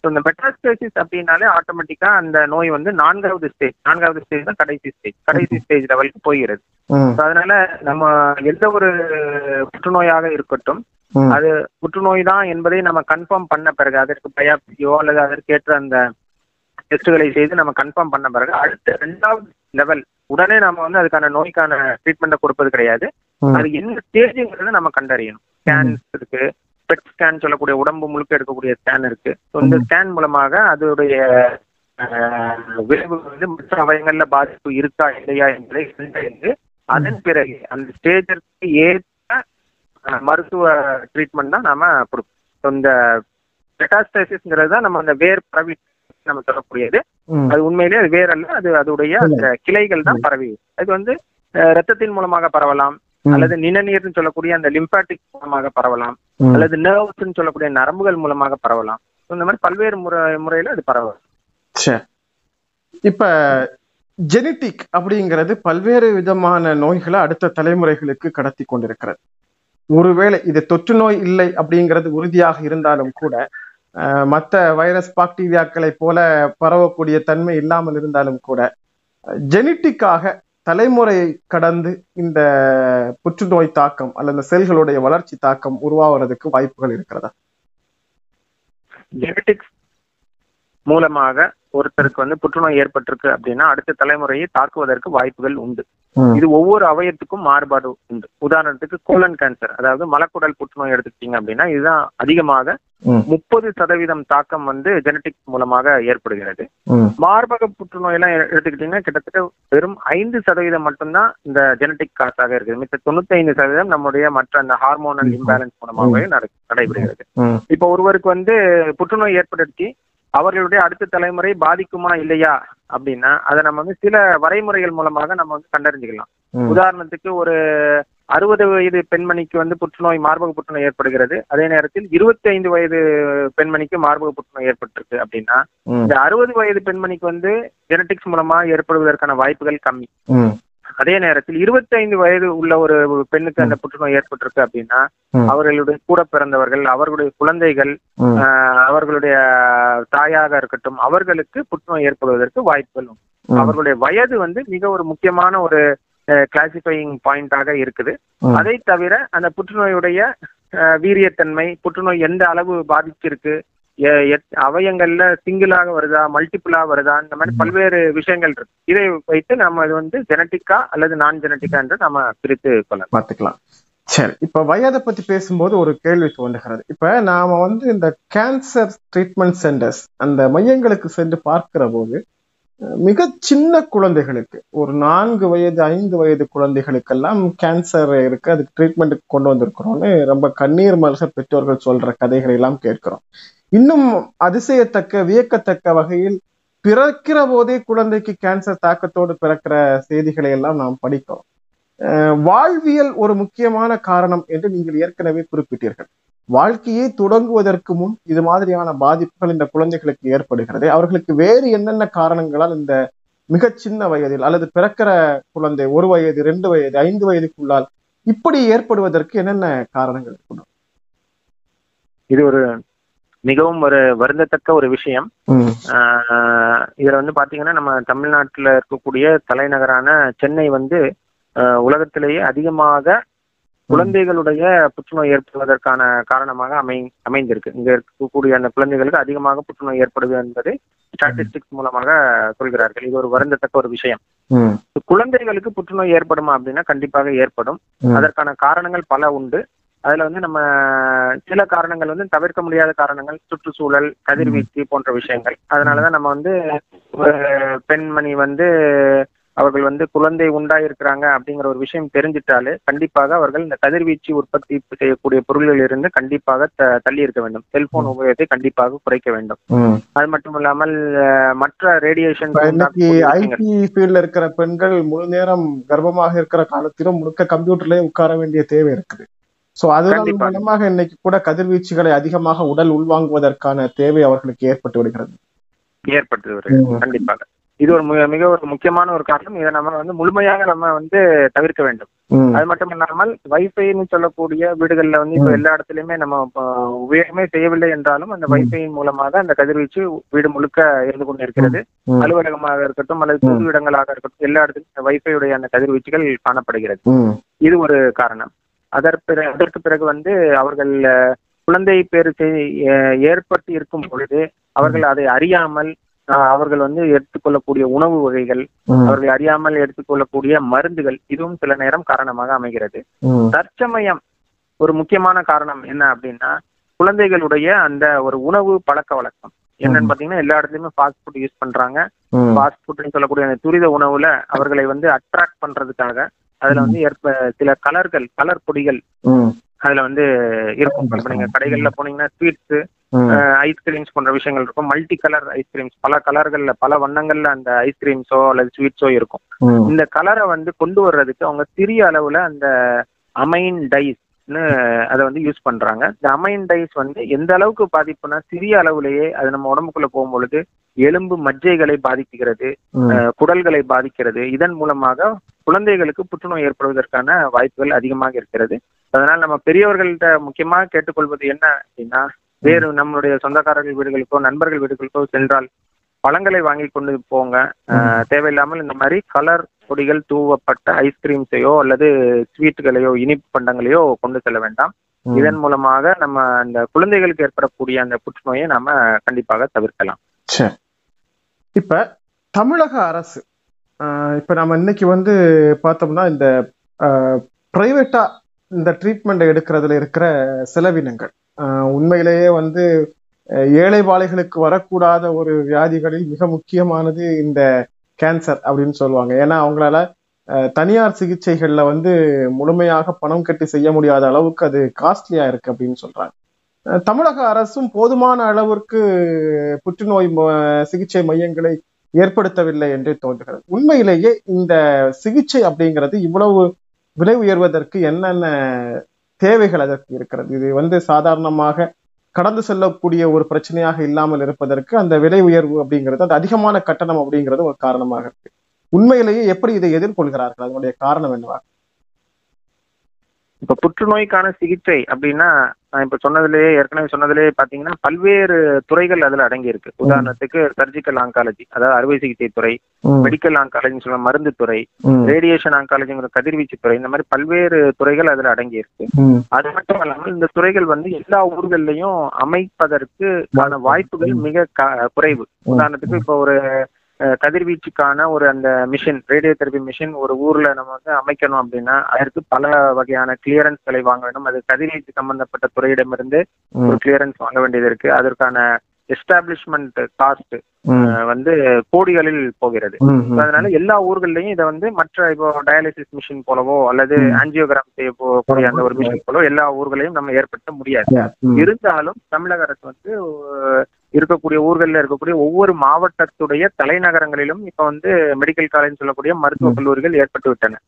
So, இந்த மெட்டாஸ்டேசிஸ் அப்படின்னாலே ஆட்டோமேட்டிக்கா அந்த நோய் வந்து நான்காவது ஸ்டேஜ் நான்காவது ஸ்டேஜ் தான் கடைசி ஸ்டேஜ் கடைசி ஸ்டேஜ் லெவலுக்கு போகிறது. அதனால நம்ம எந்த ஒரு புற்றுநோயாக இருக்கட்டும் அது புற்றுநோய் தான் என்பதை நம்ம கன்ஃபார்ம் பண்ண பிறகு அதற்கு பயாப்சியோ அல்லது அதற்கேற்ற அந்த டெஸ்ட்டுகளை செய்து நம்ம கன்ஃபார்ம் பண்ண பிறகு அடுத்த ரெண்டாவது லெவல் உடனே நம்ம வந்து அதுக்கான நோய்க்கான ட்ரீட்மெண்ட்டை கொடுப்பது கிடையாது. அது என்ன ஸ்டேஜுங்கிறத நம்ம கண்டறியணும். ஸ்கேன்ஸ் இருக்கு பெட் ஸ்கேன் சொல்லக்கூடிய உடம்பு முழுக்க எடுக்கக்கூடிய ஸ்கேன் இருக்கு. இந்த ஸ்கேன் மூலமாக அதோடைய விளைவு வந்து மற்ற அவயங்கள்ல பாதிப்பு இருக்கா இல்லையா என்பதை கண்டறிந்து அதன் பிறகு அந்த ஸ்டேஜிற்கு ஏற்ற மருத்துவ ட்ரீட்மெண்ட் தான் நாம கொடுப்போம். இந்த மெட்டாஸ்டைசிஸ்ங்கிறது தான் நம்ம அந்த வேர் பரவி நம்ம சொல்லக்கூடியது. அது உண்மையிலேயே அது வேர் அல்ல அது அதோடைய அந்த கிளைகள் தான் பரவி. அது வந்து ரத்தத்தின் மூலமாக பரவலாம். அல்லது நிணநீர்னு சொல்லக்கூடிய அந்த லிம்பாட்டிக் மூலமாக பரவலாம். அல்லது நர்வ்ஸ்னு சொல்லக்கூடிய நரம்புகள் மூலமாக பரவலாம். இந்த மாதிரி பல்வேறு முறை முறையில அது பரவலாம். இப்ப ஜெனட்டிக் அப்படிங்கிறது பல்வேறு விதமான நோய்களை அடுத்த தலைமுறைகளுக்கு கடத்தி கொண்டிருக்கிறது. ஒருவேளை இது தொற்று நோய் இல்லை அப்படிங்கிறது உறுதியாக இருந்தாலும் கூட மற்ற வைரஸ் பாக்டீரியாக்களை போல பரவக்கூடிய தன்மை இல்லாமல் இருந்தாலும் கூட ஜெனட்டிக்காக தலைமுறை கடந்து இந்த புற்றுநோய் தாக்கம் அல்லது இந்த செல்களுடைய வளர்ச்சி தாக்கம் உருவாகிறதுக்கு வாய்ப்புகள் இருக்கிறதா? ஜெனட்டிக்ஸ் மூலமாக ஒருத்தருக்கு வந்து புற்றுநோய் ஏற்பட்டிருக்கு அப்படின்னா அடுத்த தலைமுறையை தாக்குவதற்கு வாய்ப்புகள் உண்டு. இது ஒவ்வொரு அவயத்துக்கும் மாறுபாடு உண்டு உதாரணத்துக்கு கோலன் கேன்சர் அதாவது மலக்குடல் புற்றுநோய் எடுத்துக்கிட்டீங்க அப்படின்னா இதுதான் அதிகமாக. முப்பது சதவீதம் தாக்கம் வந்து ஜெனட்டிக்ஸ் மூலமாக ஏற்படுகிறது. மார்பக புற்றுநோய் எல்லாம் எடுத்துக்கிட்டீங்கன்னா கிட்டத்தட்ட வெறும் ஐந்து சதவீதம் மட்டும்தான் இந்த ஜெனட்டிக் காசாக இருக்குது மிச்ச தொண்ணூத்தி ஐந்து சதவீதம் நம்முடைய மற்ற அந்த ஹார்மோனல். இம்பேலன்ஸ் மூலமாகவே நட- நடைபெறுகிறது. இப்போ ஒருவருக்கு வந்து புற்றுநோய் ஏற்படுத்தி அவர்களுடைய அடுத்த தலைமுறை பாதிக்குமா இல்லையா அப்படின்னா அதை நம்ம வந்து சில வரைமுறைகள் மூலமாக நம்ம வந்து கண்டறிஞ்சுக்கலாம். உதாரணத்துக்கு ஒரு அறுபது வயது பெண்மணிக்கு வந்து புற்றுநோய் மார்பக புற்றுநோய் ஏற்படுகிறது அதே நேரத்தில் இருபத்தி ஐந்து வயது பெண்மணிக்கு மார்பக புற்றுநோய் ஏற்பட்டிருக்கு அப்படின்னா. இந்த அறுபது வயது பெண்மணிக்கு வந்து ஜெனட்டிக்ஸ் மூலமா ஏற்படுவதற்கான வாய்ப்புகள் கம்மி. அதே நேரத்தில் 25 வயது உள்ள ஒரு பெண்ணுக்கு அந்த புற்றுநோய் ஏற்பட்டிருக்கு அப்படின்னா. அவர்களுடைய கூட பிறந்தவர்கள் அவர்களுடைய குழந்தைகள் அவர்களுடைய தாயாக இருக்கட்டும் அவர்களுக்கு புற்றுநோய் ஏற்படுவதற்கு வாய்ப்புகள் உண்டு. அவர்களுடைய வயது வந்து மிக ஒரு முக்கியமான ஒரு கிளாசிஃபையிங் பாயிண்டாக இருக்குது. அதை தவிர அந்த புற்றுநோயுடைய வீரியத்தன்மை புற்றுநோய் எந்த அளவு பாதிச்சிருக்கு அவயங்கள்ல சிங்கிளாக வருதா மல்டிபிளா வருதா இந்த மாதிரி பல்வேறு விஷயங்கள் இருக்கு. இதை வைத்து நம்ம இது வந்து ஜெனட்டிக்கா அல்லது நான் ஜெனட்டிக்கா என்று நம்ம பிரித்து கொள்ளலாம். பார்த்துக்கலாம். சரி இப்ப வயதை பத்தி பேசும்போது ஒரு கேள்வி தோன்றுகிறது. இப்ப நாம வந்து இந்த கேன்சர் ட்ரீட்மெண்ட் சென்டர்ஸ் அந்த மையங்களுக்கு சென்று பார்க்கிற போது மிக சின்ன குழந்தைகளுக்கு ஒரு நான்கு வயது ஐந்து வயது குழந்தைகளுக்கெல்லாம் கேன்சர் இருக்கு அதுக்கு ட்ரீட்மெண்ட்டுக்கு கொண்டு வந்திருக்கிறோம்னு ரொம்ப கண்ணீர் மல்க பெற்றோர்கள் சொல்ற கதைகளை எல்லாம் கேட்கிறோம். இன்னும் அதிசயத்தக்க வியக்கத்தக்க வகையில் பிறக்கிற போதே குழந்தைக்கு கேன்சர் தாக்கத்தோடு பிறக்கிற செய்திகளை எல்லாம் நாம் படிக்கிறோம். வாழ்வியல் ஒரு முக்கியமான காரணம் என்று நீங்கள் ஏற்கனவே குறிப்பிட்டீர்கள். வாழ்க்கையை தொடங்குவதற்கு முன் இது மாதிரியான பாதிப்புகள் இந்த குழந்தைகளுக்கு ஏற்படுகிறது. அவர்களுக்கு வேறு என்னென்ன காரணங்களால் இந்த மிகச் சின்ன வயதில் அல்லது பிறக்கிற குழந்தை ஒரு வயது ரெண்டு வயது ஐந்து வயதுக்குள்ளால் இப்படி ஏற்படுவதற்கு என்னென்ன காரணங்கள் இருக்கணும்? இது ஒரு மிகவும் ஒரு வருந்தத்தக்க ஒரு விஷயம். ஆஹ் இதுல வந்து பாத்தீங்கன்னா நம்ம தமிழ்நாட்டுல இருக்கக்கூடிய தலைநகரான சென்னை வந்து உலகத்திலேயே அதிகமாக குழந்தைகளுடைய புற்றுநோய் ஏற்படுவதற்கான காரணமாக அமை அமைந்திருக்கு. இங்க இருக்கக்கூடிய அந்த குழந்தைகளுக்கு அதிகமாக புற்றுநோய் ஏற்படுது என்பதை ஸ்டாட்டிஸ்டிக்ஸ் மூலமாக சொல்கிறார்கள். இது ஒரு வருந்தத்தக்க ஒரு விஷயம். குழந்தைகளுக்கு புற்றுநோய் ஏற்படுமா அப்படின்னா கண்டிப்பாக ஏற்படும். அதற்கான காரணங்கள் பல உண்டு. அதுல வந்து நம்ம சில காரணங்கள் வந்து தவிர்க்க முடியாத காரணங்கள் சுற்றுச்சூழல் கதிர்வீச்சு போன்ற விஷயங்கள். அதனாலதான் நம்ம வந்து ஒரு பெண்மணி வந்து அவர்கள் வந்து குழந்தை உண்டாயிருக்கிறாங்க அப்படிங்கிற ஒரு விஷயம் தெரிஞ்சிட்டாலே கண்டிப்பாக அவர்கள் இந்த கதிர்வீச்சு உற்பத்தி செய்யக்கூடிய பொருள்களில் இருந்து கண்டிப்பாக தள்ளி இருக்க வேண்டும். செல்போன் உபயோகத்தை கண்டிப்பாக குறைக்க வேண்டும். அது மட்டும் இல்லாமல் மற்ற ரேடியேஷன் ஐடி ஃபீல்ட்ல இருக்கிற பெண்கள் முழு நேரம் கர்ப்பமாக இருக்கிற காலத்திலும் முழுக்க கம்ப்யூட்டர்லயே உட்கார வேண்டிய தேவை இருக்குது. சோ அதன். மூலமாக இன்னைக்கு கூட கதிர்வீச்சுகளை அதிகமாக உடல் உள்வாங்குவதற்கான தேவை அவர்களுக்கு ஏற்பட்டு விடுகிறது ஏற்பட்டு வருகிறது. கண்டிப்பாக இது ஒரு மிக ஒரு முக்கியமான ஒரு காரணம். இதை நம்ம வந்து முழுமையாக நம்ம வந்து தவிர்க்க வேண்டும். அது மட்டும் இல்லாமல் வைஃபைன்னு சொல்லக்கூடிய வீடுகள்ல வந்து இப்ப. எல்லா இடத்துலயுமே நம்ம உபயோகமே செய்யவில்லை என்றாலும் அந்த. வைஃபையின் மூலமாக அந்த கதிர்வீச்சு வீடு முழுக்க இருந்து கொண்டு இருக்கிறது அலுவலகமாக இருக்கட்டும் அல்லது. பொது இடங்களாக இருக்கட்டும் எல்லா இடத்துலயும் வைஃபையுடைய அந்த கதிர்வீச்சுகள் காணப்படுகிறது. இது ஒரு காரணம். அதற்கு அதற்கு பிறகு வந்து அவர்கள் குழந்தை பேரு ஏற்பட்டு இருக்கும் பொழுது அவர்கள் அதை அறியாமல் அவர்கள் வந்து எடுத்துக்கொள்ளக்கூடிய உணவு வகைகள் அவர்கள் அறியாமல் எடுத்துக்கொள்ளக்கூடிய மருந்துகள் இதுவும் சில நேரம் காரணமாக அமைகிறது. தற்சமயம் ஒரு முக்கியமான காரணம் என்ன அப்படின்னா குழந்தைகளுடைய அந்த ஒரு உணவு பழக்க வழக்கம். என்னன்னு பாத்தீங்கன்னா எல்லா இடத்துலயுமே ஃபாஸ்ட் ஃபுட் யூஸ் பண்றாங்க. ஃபாஸ்ட் ஃபுட்னு சொல்லக்கூடிய அந்த துரித உணவுல அவர்களை வந்து அட்ராக்ட் பண்றதுக்காக அதுல வந்து ஏற்ப சில கலர்கள் கலர் பொடிகள் அதுல வந்து இருக்கும். இப்ப நீங்க கடைகள்ல போனீங்கன்னா ஸ்வீட்ஸ் ஐஸ்கிரீம்ஸ் போன்ற விஷயங்கள் இருக்கும். மல்டி கலர் ஐஸ்கிரீம்ஸ் பல கலர்கள்ல பல வண்ணங்கள்ல அந்த ஐஸ்கிரீம்ஸோ அல்லது ஸ்வீட்ஸோ இருக்கும். இந்த கலரை வந்து கொண்டு வர்றதுக்கு அவங்க சிறிய அளவுல அந்த அமைன் டைஸ் அதை வந்து யூஸ் பண்றாங்க. இந்த அமைன் டைஸ் வந்து எந்த அளவுக்கு பாதிப்புனா சிறிய அளவுலேயே அது நம்ம உடம்புக்குள்ள போகும் பொழுது எலும்பு மஜ்ஜைகளை பாதிக்கிறது குடல்களை பாதிக்கிறது. இதன் மூலமாக குழந்தைகளுக்கு புற்றுநோய் ஏற்படுவதற்கான வாய்ப்புகள் அதிகமாக இருக்கிறது. அதனால் நம்ம பெரியவர்கள்ட்ட முக்கியமாக கேட்டுக்கொள்வது என்ன அப்படின்னா வேறு நம்மளுடைய சொந்தக்காரர்கள் வீடுகளுக்கோ நண்பர்கள் வீடுகளுக்கோ சென்றால் பழங்களை வாங்கி கொண்டு போங்க. தேவையில்லாமல் இந்த மாதிரி கலர் பொடிகள் தூவப்பட்ட ஐஸ்கிரீம்ஸையோ அல்லது ஸ்வீட்டுகளையோ இனிப்பு பண்டங்களையோ கொண்டு செல்ல வேண்டாம். இதன் மூலமாக நம்ம அந்த குழந்தைகளுக்கு ஏற்படக்கூடிய அந்த புற்றுநோயை நாம கண்டிப்பாக தவிர்க்கலாம். இப்ப தமிழக அரசு ஆஹ் இப்ப நம்ம இன்னைக்கு வந்து பார்த்தோம்னா இந்த பிரைவேட்டா இந்த ட்ரீட்மெண்ட் எடுக்கிறதுல இருக்கிற செலவினங்கள். உண்மையிலேயே வந்து ஏழை வாழைகளுக்கு வரக்கூடாத ஒரு வியாதிகளில் மிக முக்கியமானது இந்த கேன்சர் அப்படின்னு சொல்லுவாங்க. ஏன்னா அவங்களால தனியார் சிகிச்சைகள்ல வந்து முழுமையாக பணம் கட்டி செய்ய முடியாத அளவுக்கு அது காஸ்ட்லியா இருக்கு அப்படின்னு சொல்றாங்க. தமிழக அரசும் போதுமான அளவிற்கு புற்றுநோய் ம- சிகிச்சை மையங்களை ஏற்படுத்தவில்லை என்று தோன்றுகிறது. உண்மையிலேயே இந்த சிகிச்சை அப்படிங்கிறது இவ்வளவு விலை உயர்வதற்கு என்னென்ன தேவைகள் அதற்கு இருக்கிறது? இது வந்து சாதாரணமாக கடந்து செல்லக்கூடிய ஒரு பிரச்சனையாக இல்லாமல் இருப்பதற்கு அந்த விலை உயர்வு அப்படிங்கிறது அது அதிகமான கட்டணம் அப்படிங்கிறது ஒரு காரணமாக இருக்கு. உண்மையிலேயே எப்படி இதை எதிர்கொள்கிறார்கள்? அதனுடைய காரணம் என்னவாக? இப்ப புற்றுநோய்க்கான சிகிச்சை அப்படின்னா நான் இப்ப சொன்னதுலயே ஏற்கனவே சொன்னதுலயே பாத்தீங்கன்னா பல்வேறு துறைகள் அதுல அடங்கி இருக்கு உதாரணத்துக்கு சர்ஜிக்கல் ஆங்காலஜி அதாவது அறுவை சிகிச்சை துறை மெடிக்கல் ஆங்காலஜின்னு சொல்ல மருந்து துறை ரேடியேஷன் ஆங்காலஜிங்கிற கதிர்வீச்சு துறை இந்த மாதிரி பல்வேறு துறைகள் அதுல அடங்கி இருக்கு அது மட்டும் இல்லாமல் இந்த துறைகள் வந்து எல்லா ஊர்கள்லயும் அமைப்பதற்கு வாய்ப்புகள் மிக குறைவு. உதாரணத்துக்கு இப்போ ஒரு கதிர்வீச்சுக்கான ஒரு அந்த மிஷின் ரேடியோ தெரபி மிஷின் ஒரு ஊர்ல நம்ம வந்து அமைக்கணும் அப்படின்னா அதற்கு பல வகையான கிளியரன்ஸ்களை வாங்க வேண்டும். அது கதிர்வீச்சு சம்பந்தப்பட்ட துறையிடமிருந்து ஒரு கிளியரன்ஸ் வாங்க வேண்டியது இருக்கு. அதற்கான எஸ்டாப்ளிஷ்மெண்ட் காஸ்ட் வந்து கோடிகளில் போகிறது. அதனால எல்லா ஊர்கள்லயும் இதை வந்து மற்ற இப்போ டயாலிசிஸ் மிஷின் போலவோ அல்லது ஆஞ்சியோகிராம் செய்ய போகக்கூடிய அந்த ஒரு மிஷின் போலவோ எல்லா ஊர்களையும் நம்ம ஏற்படுத்த முடியாது. இருந்தாலும் தமிழக அரசு வந்து இருக்கக்கூடிய ஊர்கள்ல இருக்கக்கூடிய ஒவ்வொரு மாவட்டத்துடைய தலைநகரங்களிலும் இப்ப வந்து மெடிக்கல் காலேஜ் சொல்லக்கூடிய மருத்துவக் கல்லூரிகள் ஏற்பட்டு விட்டன.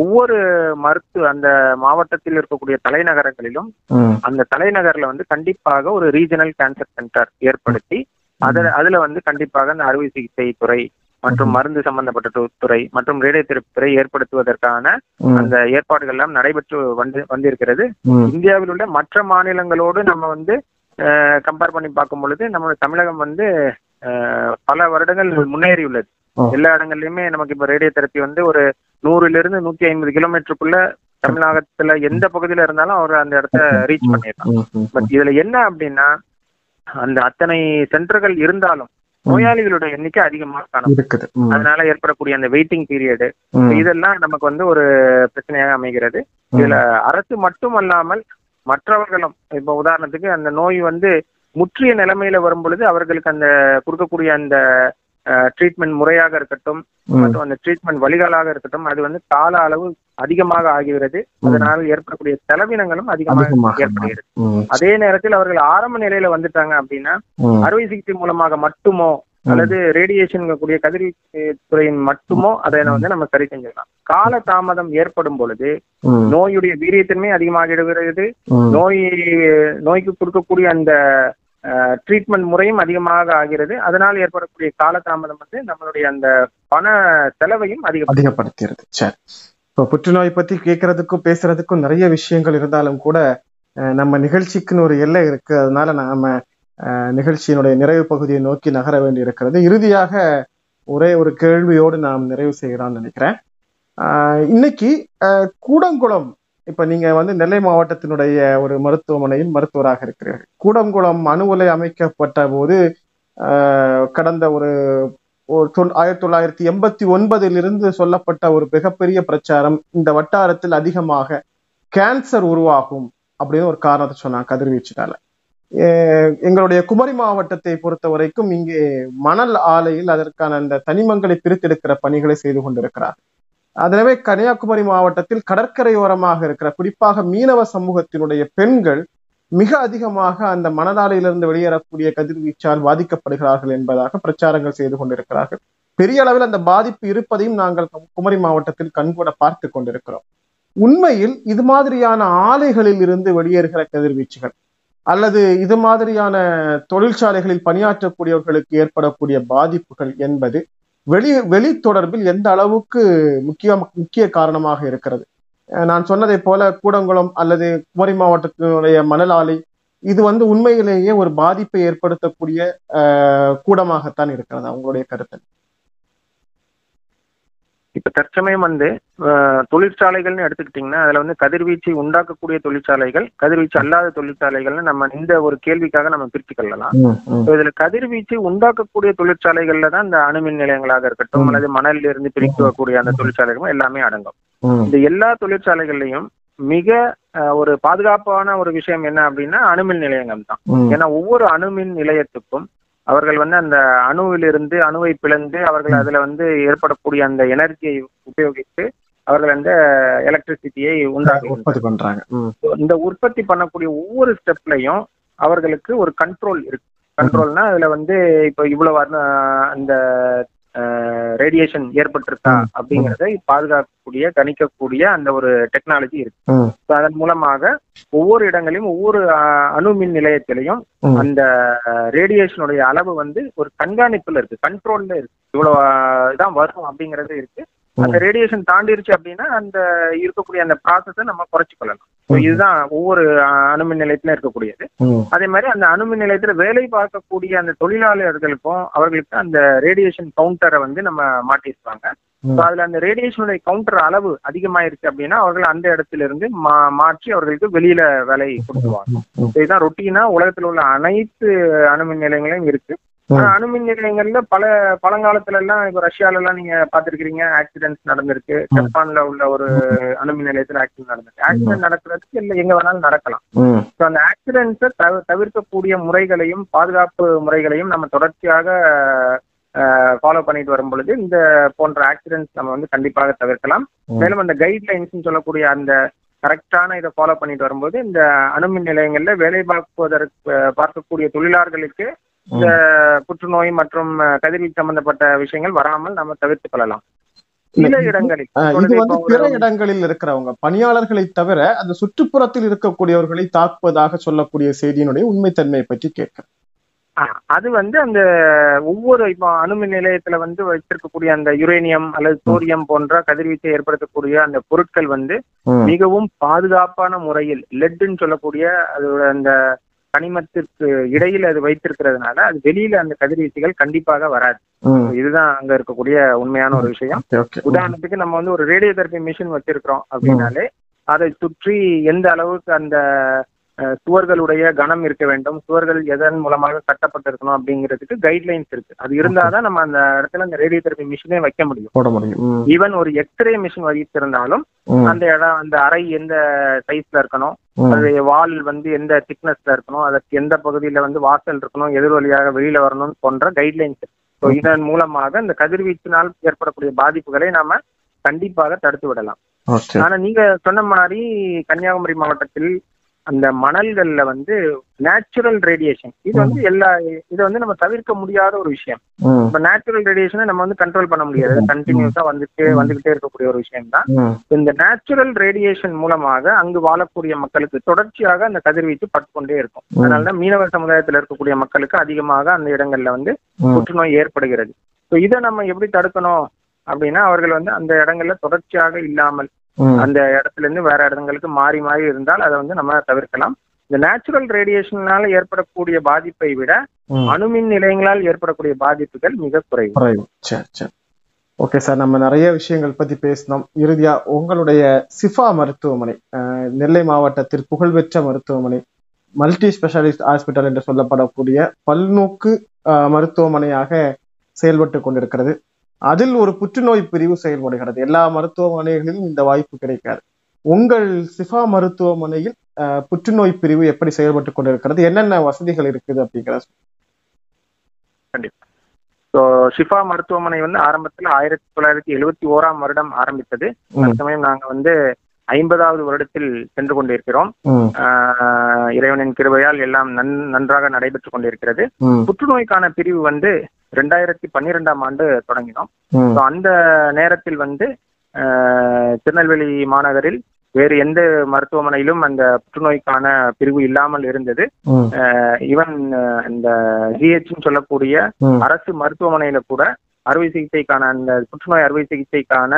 ஒவ்வொரு மருத்துவ அந்த மாவட்டத்தில் இருக்கக்கூடிய தலைநகரங்களிலும் அந்த தலைநகர்ல வந்து கண்டிப்பாக ஒரு ரீஜனல் கேன்சர் சென்டர் ஏற்படுத்தி அதுல அதுல வந்து கண்டிப்பாக அந்த அறுவை சிகிச்சை துறை மற்றும் மருந்து சம்பந்தப்பட்ட துறை மற்றும் ரேடியோ தெரப்பி துறை ஏற்படுத்துவதற்கான அந்த ஏற்பாடுகள் எல்லாம் நடைபெற்று வந்து வந்திருக்கிறது. இந்தியாவில் உள்ள மற்ற மாநிலங்களோடு நம்ம வந்து கம்பேர் பண்ணி பார்க்கும் பொழுது நம்ம தமிழகம் வந்து பல வருடங்கள் முன்னேறியுள்ளது. ஓ. எல்லா இடங்கள்லயுமே நமக்கு இப்ப ரேடியோ தெரப்பி வந்து ஒரு நூறுல இருந்து நூத்தி ஐம்பது கிலோமீட்டருக்குள்ள தமிழகத்துல எந்த பகுதியில இருந்தாலும் அவர் அந்த இடத்த ரீச் பண்ணிடலாம். பட் இதுல என்ன அப்படின்னா அந்த அத்தனை சென்டர்கள் இருந்தாலும் நோயாளிகளுடைய எண்ணிக்கை அதிகமாக காணும். அதனால ஏற்படக்கூடிய அந்த வெயிட்டிங் பீரியடு இதெல்லாம் நமக்கு வந்து ஒரு பிரச்சனையாக அமைகிறது. இதுல அரசு மட்டுமல்லாமல் மற்றவர்களும் இப்ப உதாரணத்துக்கு அந்த நோய் வந்து முற்றிய நிலைமையில வரும் பொழுது அவர்களுக்கு அந்த கொடுக்கக்கூடிய அந்த ட்ரீட்மெண்ட் முறையாக இருக்கட்டும் மற்றும் அந்த ட்ரீட்மெண்ட் வழிகளாக இருக்கட்டும் அது வந்து கால அளவு அதிகமாக ஆகிறது. அதனால் ஏற்படக்கூடிய செலவினங்களும் அதிகமாக ஏற்படுகிறது. அதே நேரத்தில் அவர்கள் ஆரம்ப நிலையில வந்துட்டாங்க அப்படின்னா அறுவை சிகிச்சை மூலமாக மட்டுமோ அல்லது ரேடியேஷன் கூடிய கதிர்வீச்சு துறையின் மட்டுமோ அதை வந்து நம்ம சரி செஞ்சிடலாம் கால தாமதம் ஏற்படும் பொழுது நோயுடைய வீரியத்தன்மை அதிகமாகிடுகிறது. நோய் நோய்க்கு கொடுக்கக்கூடிய அந்த ட்ரீட்மெண்ட் முறையும் அதிகமாக ஆகிறது. அதனால் ஏற்படக்கூடிய காலதாமதம் வந்து நம்மளுடைய அந்த பண செலவையும் சரி. இப்போ புற்றுநோய் பத்தி கேட்கறதுக்கும் பேசுறதுக்கும் நிறைய விஷயங்கள் இருந்தாலும் கூட நம்ம நிகழ்ச்சிக்குன்னு ஒரு எல்லை இருக்கு. அதனால நாம நிகழ்ச்சியினுடைய நிறைவு பகுதியை நோக்கி நகர வேண்டி இருக்கிறது. இறுதியாக ஒரே ஒரு கேள்வியோடு நாம் நிறைவு செய்கிறான்னு நினைக்கிறேன். இன்னைக்கு கூடங்குளம் இப்ப நீங்க வந்து நெல்லை மாவட்டத்தினுடைய ஒரு மருத்துவமனையில் மருத்துவராக இருக்கிறீர்கள். கூடங்குளம் அணு உலை அமைக்கப்பட்ட போது கடந்த ஒரு ஆயிரத்தி தொள்ளாயிரத்தி எண்பத்தி ஒன்பதிலிருந்து சொல்லப்பட்ட ஒரு மிகப்பெரிய பிரச்சாரம் இந்த வட்டாரத்தில் அதிகமாக கேன்சர் உருவாகும் அப்படின்னு ஒரு காரணத்தை சொன்னாங்க கதிர்வீச்சுனால. எங்களுடைய குமரி மாவட்டத்தை பொறுத்த வரைக்கும் இங்கே மணல் ஆலையில் அதற்கான அந்த தனிமங்களை பிரித்தெடுக்கிற பணிகளை செய்து கொண்டிருக்கிறார். அதனவே கன்னியாகுமரி மாவட்டத்தில் கடற்கரையோரமாக இருக்கிற குறிப்பாக மீனவ சமூகத்தினுடைய பெண்கள் மிக அதிகமாக அந்த மணலாலையிலிருந்து வெளியேறக்கூடிய கதிர்வீச்சால் பாதிக்கப்படுகிறார்கள் என்பதாக பிரச்சாரங்கள் செய்து கொண்டிருக்கிறார்கள். பெரிய அளவில் அந்த பாதிப்பு இருப்பதையும் நாங்கள் குமரி மாவட்டத்தில் கண்கூட பார்த்து கொண்டிருக்கிறோம். உண்மையில் இது மாதிரியான ஆலைகளில் இருந்து வெளியேறுகிற கதிர்வீச்சுகள் அல்லது இது மாதிரியான தொழிற்சாலைகளில் பணியாற்றக்கூடியவர்களுக்கு ஏற்படக்கூடிய பாதிப்புகள் என்பது வெளி வெளி தொடர்பில் எந்த அளவுக்கு முக்கிய முக்கிய காரணமாக இருக்கிறது? நான் சொன்னதை போல கூடங்குளம் அல்லது குமரி மாவட்டத்தினுடைய மணல் ஆலை இது வந்து உண்மையிலேயே ஒரு பாதிப்பை ஏற்படுத்தக்கூடிய கூடமாகத்தான் இருக்கிறது அவங்களுடைய கருத்து. இப்ப தற்சமயம் வந்து தொழிற்சாலைகள்னு எடுத்துக்கிட்டீங்கன்னா அதுல வந்து கதிர்வீச்சு உண்டாக்கக்கூடிய தொழிற்சாலைகள் கதிர்வீச்சு அல்லாத தொழிற்சாலைகள்னு நம்ம இந்த ஒரு கேள்விக்காக நம்ம பிரிச்சு கொள்ளலாம். இதுல கதிர்வீச்சு உண்டாக்கக்கூடிய தொழிற்சாலைகள்ல தான் இந்த அணுமின் நிலையங்களாக இருக்கட்டும். அல்லது மணல்ல இருந்து பிரிக்கக்கூடிய அந்த தொழிற்சாலைகளும் எல்லாமே அடங்கும். இந்த எல்லா தொழிற்சாலைகள்லயும் மிக ஒரு பாதுகாப்பான ஒரு விஷயம் என்ன அப்படின்னா அணுமின் நிலையங்கள் தான். ஏன்னா ஒவ்வொரு அணுமின் நிலையத்துக்கும் அவர்கள் வந்து அந்த அணுவிலிருந்து அணுவை பிளந்து அவர்கள் அதுல வந்து ஏற்படக்கூடிய அந்த எனர்ஜியை உபயோகித்து அவர்கள் அந்த எலக்ட்ரிசிட்டியை உற்பத்தி பண்றாங்க. இந்த உற்பத்தி பண்ணக்கூடிய ஒவ்வொரு ஸ்டெப்லயும் அவர்களுக்கு ஒரு கண்ட்ரோல் இருக்கு. கண்ட்ரோல்னா அதுல வந்து இப்போ இவ்வளவு அந்த ரேடியேஷன் ஏற்பட்டிருக்கா. அப்படிங்கறதை பாதுகாக்கக்கூடிய கணிக்கக்கூடிய அந்த ஒரு டெக்னாலஜி இருக்கு. அதன் மூலமாக ஒவ்வொரு இடங்களிலும் ஒவ்வொரு அணு மின் நிலையத்திலையும். அந்த ரேடியேஷனுடைய அளவு வந்து ஒரு கண்காணிப்புல இருக்கு. கண்ட்ரோல்ல இருக்கு. இவ்வளவு இதான் வரும் அப்படிங்கறது இருக்கு. அந்த ரேடியேஷன் தாண்டிருச்சு அப்படின்னா அந்த இருக்கக்கூடிய அந்த ப்ராசஸை நம்ம குறைச்சு கொள்ளலாம் So, ம். இதுதான் ஒவ்வொரு அணுமின் நிலையத்திலும் இருக்கக்கூடியது. அதே மாதிரி அந்த அணுமின் நிலையத்துல வேலை பார்க்கக்கூடிய அந்த தொழிலாளர்களுக்கும் அவர்களுக்கு அந்த ரேடியேஷன் கவுண்டரை வந்து நம்ம மாட்டிருப்பாங்க. So, அதுல அந்த ரேடியேஷனுடைய கவுண்டர் அளவு அதிகமாயிருச்சு அப்படின்னா அவர்கள் அந்த இடத்துல இருந்து மா- மாற்றி அவர்களுக்கு வெளியில வேலை கொடுத்துருவாங்க. இதுதான் ரொட்டீனா உலகத்துல உள்ள அனைத்து அணுமின் நிலையங்களும் இருக்கு. அணுமின் நிலையங்கள்ல பல பழங்காலத்துல எல்லாம் இப்ப ரஷ்யால எல்லாம் நீங்க பாத்துருக்கீங்க ஆக்சிடென்ட்ஸ் நடந்திருக்கு. ஜப்பான்ல உள்ள ஒரு அணுமின் நிலையத்துல ஆக்சிடென்ட் நடந்திருக்கு. ஆக்சிடென்ட் நடக்கிறதுக்கு இல்ல எங்க வேணாலும் நடக்கலாம். ஸோ அந்த ஆக்சிடென்ட்ஸை தவிர தவிர்க்கக்கூடிய முறைகளையும் பாதுகாப்பு முறைகளையும் நம்ம தொடர்ச்சியாக ஃபாலோ பண்ணிட்டு வரும் பொழுது இந்த போன்ற ஆக்சிடென்ட்ஸ் நம்ம வந்து கண்டிப்பாக தவிர்க்கலாம். மேலும் அந்த கைட்லைன்ஸ் சொல்லக்கூடிய அந்த கரெக்டான இதை ஃபாலோ பண்ணிட்டு வரும்போது இந்த அணுமின் நிலையங்கள்ல வேலை பார்ப்பதற்கு பார்க்கக்கூடிய தொழிலாளர்களுக்கு இந்த புற்றுநோய் மற்றும் கதிர்வீச்சு சம்பந்தப்பட்ட விஷயங்கள் வராமல் நம்ம தவிர்த்து கொள்ளலாம். சில இடங்களில் இது வந்து பிற இடங்களில் இருக்கிறவங்க பணியாளர்களை தவிர அந்த சுற்றுப்புறத்தில் இருக்கக்கூடியவர்களை தாக்குவதாக சொல்லக்கூடிய செய்தியினுடைய உண்மைத்தன்மையை பற்றி கேட்கிறேன் அது வந்து அந்த ஒவ்வொரு இப்போ அணுமின் நிலையத்துல வந்து வச்சிருக்கக்கூடிய அந்த யுரேனியம் அல்லது சோடியம் போன்ற கதிர்வீச்சை ஏற்படுத்தக்கூடிய அந்த பொருட்கள் வந்து மிகவும் பாதுகாப்பான முறையில் லெட்னு சொல்லக்கூடிய அதோட அந்த கனிமத்திற்கு இடையில அது வைத்திருக்கிறதுனால அது வெளியில அந்த கதிர்வீச்சுகள் கண்டிப்பாக வராது. இதுதான் அங்க இருக்கக்கூடிய உண்மையான ஒரு விஷயம். உதாரணத்துக்கு நம்ம வந்து ஒரு ரேடியோ தெரப்பி மிஷின் வச்சிருக்கிறோம் அப்படின்னாலே அதை சுற்றி எந்த அளவுக்கு அந்த சுவர்களுடைய கனம் இருக்க வேண்டும். சுவர்கள் எதன் மூலமாக கட்டப்பட்டிருக்கணும் அப்படிங்கிறதுக்கு கைட்லைன்ஸ் இருக்கு. அது இருந்தாதான் நம்ம அந்த இடத்துல அந்த ரேடியோ தெரப்பி மிஷினே வைக்க முடியும். போட முடியும். ம், ஈவன் ஒரு எக்ஸ்ரே மிஷின் வைத்திருந்தாலும் ம், அந்த இடம் அந்த அறை எந்த சைஸ்ல இருக்கணும். அது வால் வந்து எந்த திக்னஸ்ல இருக்கணும்? அதற்கு எந்த பகுதியில வந்து வாசல் இருக்கணும்? எதிர் வழியாக வெளியில வரணும் போன்ற கைட்லைன்ஸ் ஸோ இதன் மூலமாக இந்த கதிர்வீச்சினால் ஏற்படக்கூடிய பாதிப்புகளை நாம கண்டிப்பாக தடுத்து விடலாம். ஆனா நீங்க சொன்ன மாதிரி கன்னியாகுமரி மாவட்டத்தில் அந்த மணல்கள்ல வந்து நேச்சுரல் ரேடியேஷன் இது வந்து எல்லா இது வந்து நம்ம தவிர்க்க முடியாத ஒரு விஷயம். இப்ப நேச்சுரல் ரேடியேஷனை நம்ம வந்து கண்ட்ரோல் பண்ண முடியாது. கண்டினியூஸா வந்துட்டு வந்துகிட்டே இருக்கக்கூடிய ஒரு விஷயம் தான் இந்த நேச்சுரல் ரேடியேஷன் மூலமாக அங்கு வாழக்கூடிய மக்களுக்கு தொடர்ச்சியாக அந்த கதிர்வீச்சு பட்டுக்கொண்டே இருக்கும். அதனாலதான் மீனவர் சமுதாயத்தில் இருக்கக்கூடிய மக்களுக்கு அதிகமாக அந்த இடங்கள்ல வந்து. புற்றுநோய் ஏற்படுகிறது. இதை நம்ம எப்படி தடுக்கணும் அப்படின்னா அவர்கள் வந்து அந்த இடங்கள்ல தொடர்ச்சியாக இல்லாமல். அந்த இடத்துல இருந்து வேற இடங்களுக்கு மாறி மாறி இருந்தால் அதை வந்து நம்ம தவிர்க்கலாம். இந்த நேச்சுரல் ரேடியேஷனால ஏற்படக்கூடிய பாதிப்பை விட. அணுமின் நிலையங்களால் ஏற்படக்கூடிய பாதிப்புகள் மிக குறைவு. குறைவு. சரி சரி ஓகே சார் நம்ம நிறைய விஷயங்கள் பத்தி பேசினோம். இறுதியா உங்களுடைய சிஃபா மருத்துவமனை நெல்லை மாவட்டத்தில் புகழ்பெற்ற மருத்துவமனை மல்டி ஸ்பெஷாலிஸ்ட் ஹாஸ்பிட்டல் என்று சொல்லப்படக்கூடிய பல்நோக்கு மருத்துவமனையாக செயல்பட்டு கொண்டிருக்கிறது. அதில் ஒரு புற்றுநோய் பிரிவு செயல்படுகிறது. எல்லா மருத்துவமனைகளிலும் இந்த வாய்ப்பு கிடைக்காது. உங்கள் சிஃபா மருத்துவமனையில் புற்றுநோய் பிரிவு எப்படி செயல்பட்டு கொண்டிருக்கிறது? என்னென்ன வசதிகள் இருக்குது அப்படிங்கிற ஸோ ஷிஃபா மருத்துவமனை வந்து ஆரம்பத்தில் ஆயிரத்தி தொள்ளாயிரத்தி எழுவத்தி ஓராம் வருடம் ஆரம்பித்தது. ம். தற்சமயம் நாங்க வந்து ஐம்பதாவது வருடத்தில் சென்று கொண்டிருக்கிறோம். இறைவனின் கிருபையால் எல்லாம் நன் நன்றாக நடைபெற்று கொண்டிருக்கிறது. புற்றுநோய்க்கான பிரிவு வந்து ரெண்டாயிரத்தி பன்னிரெண்டாம் ஆண்டு தொடங்கினோம். அந்த நேரத்தில் வந்து திருநெல்வேலி மாநகரில் வேறு எந்த மருத்துவமனையிலும் அந்த புற்றுநோய்க்கான பிரிவு இல்லாமல் இருந்தது. ம், ஈவன் இந்த ஜிஹெச்னு சொல்லக்கூடிய அரசு மருத்துவமனையில கூட அறுவை சிகிச்சைக்கான அந்த புற்றுநோய் அறுவை சிகிச்சைக்கான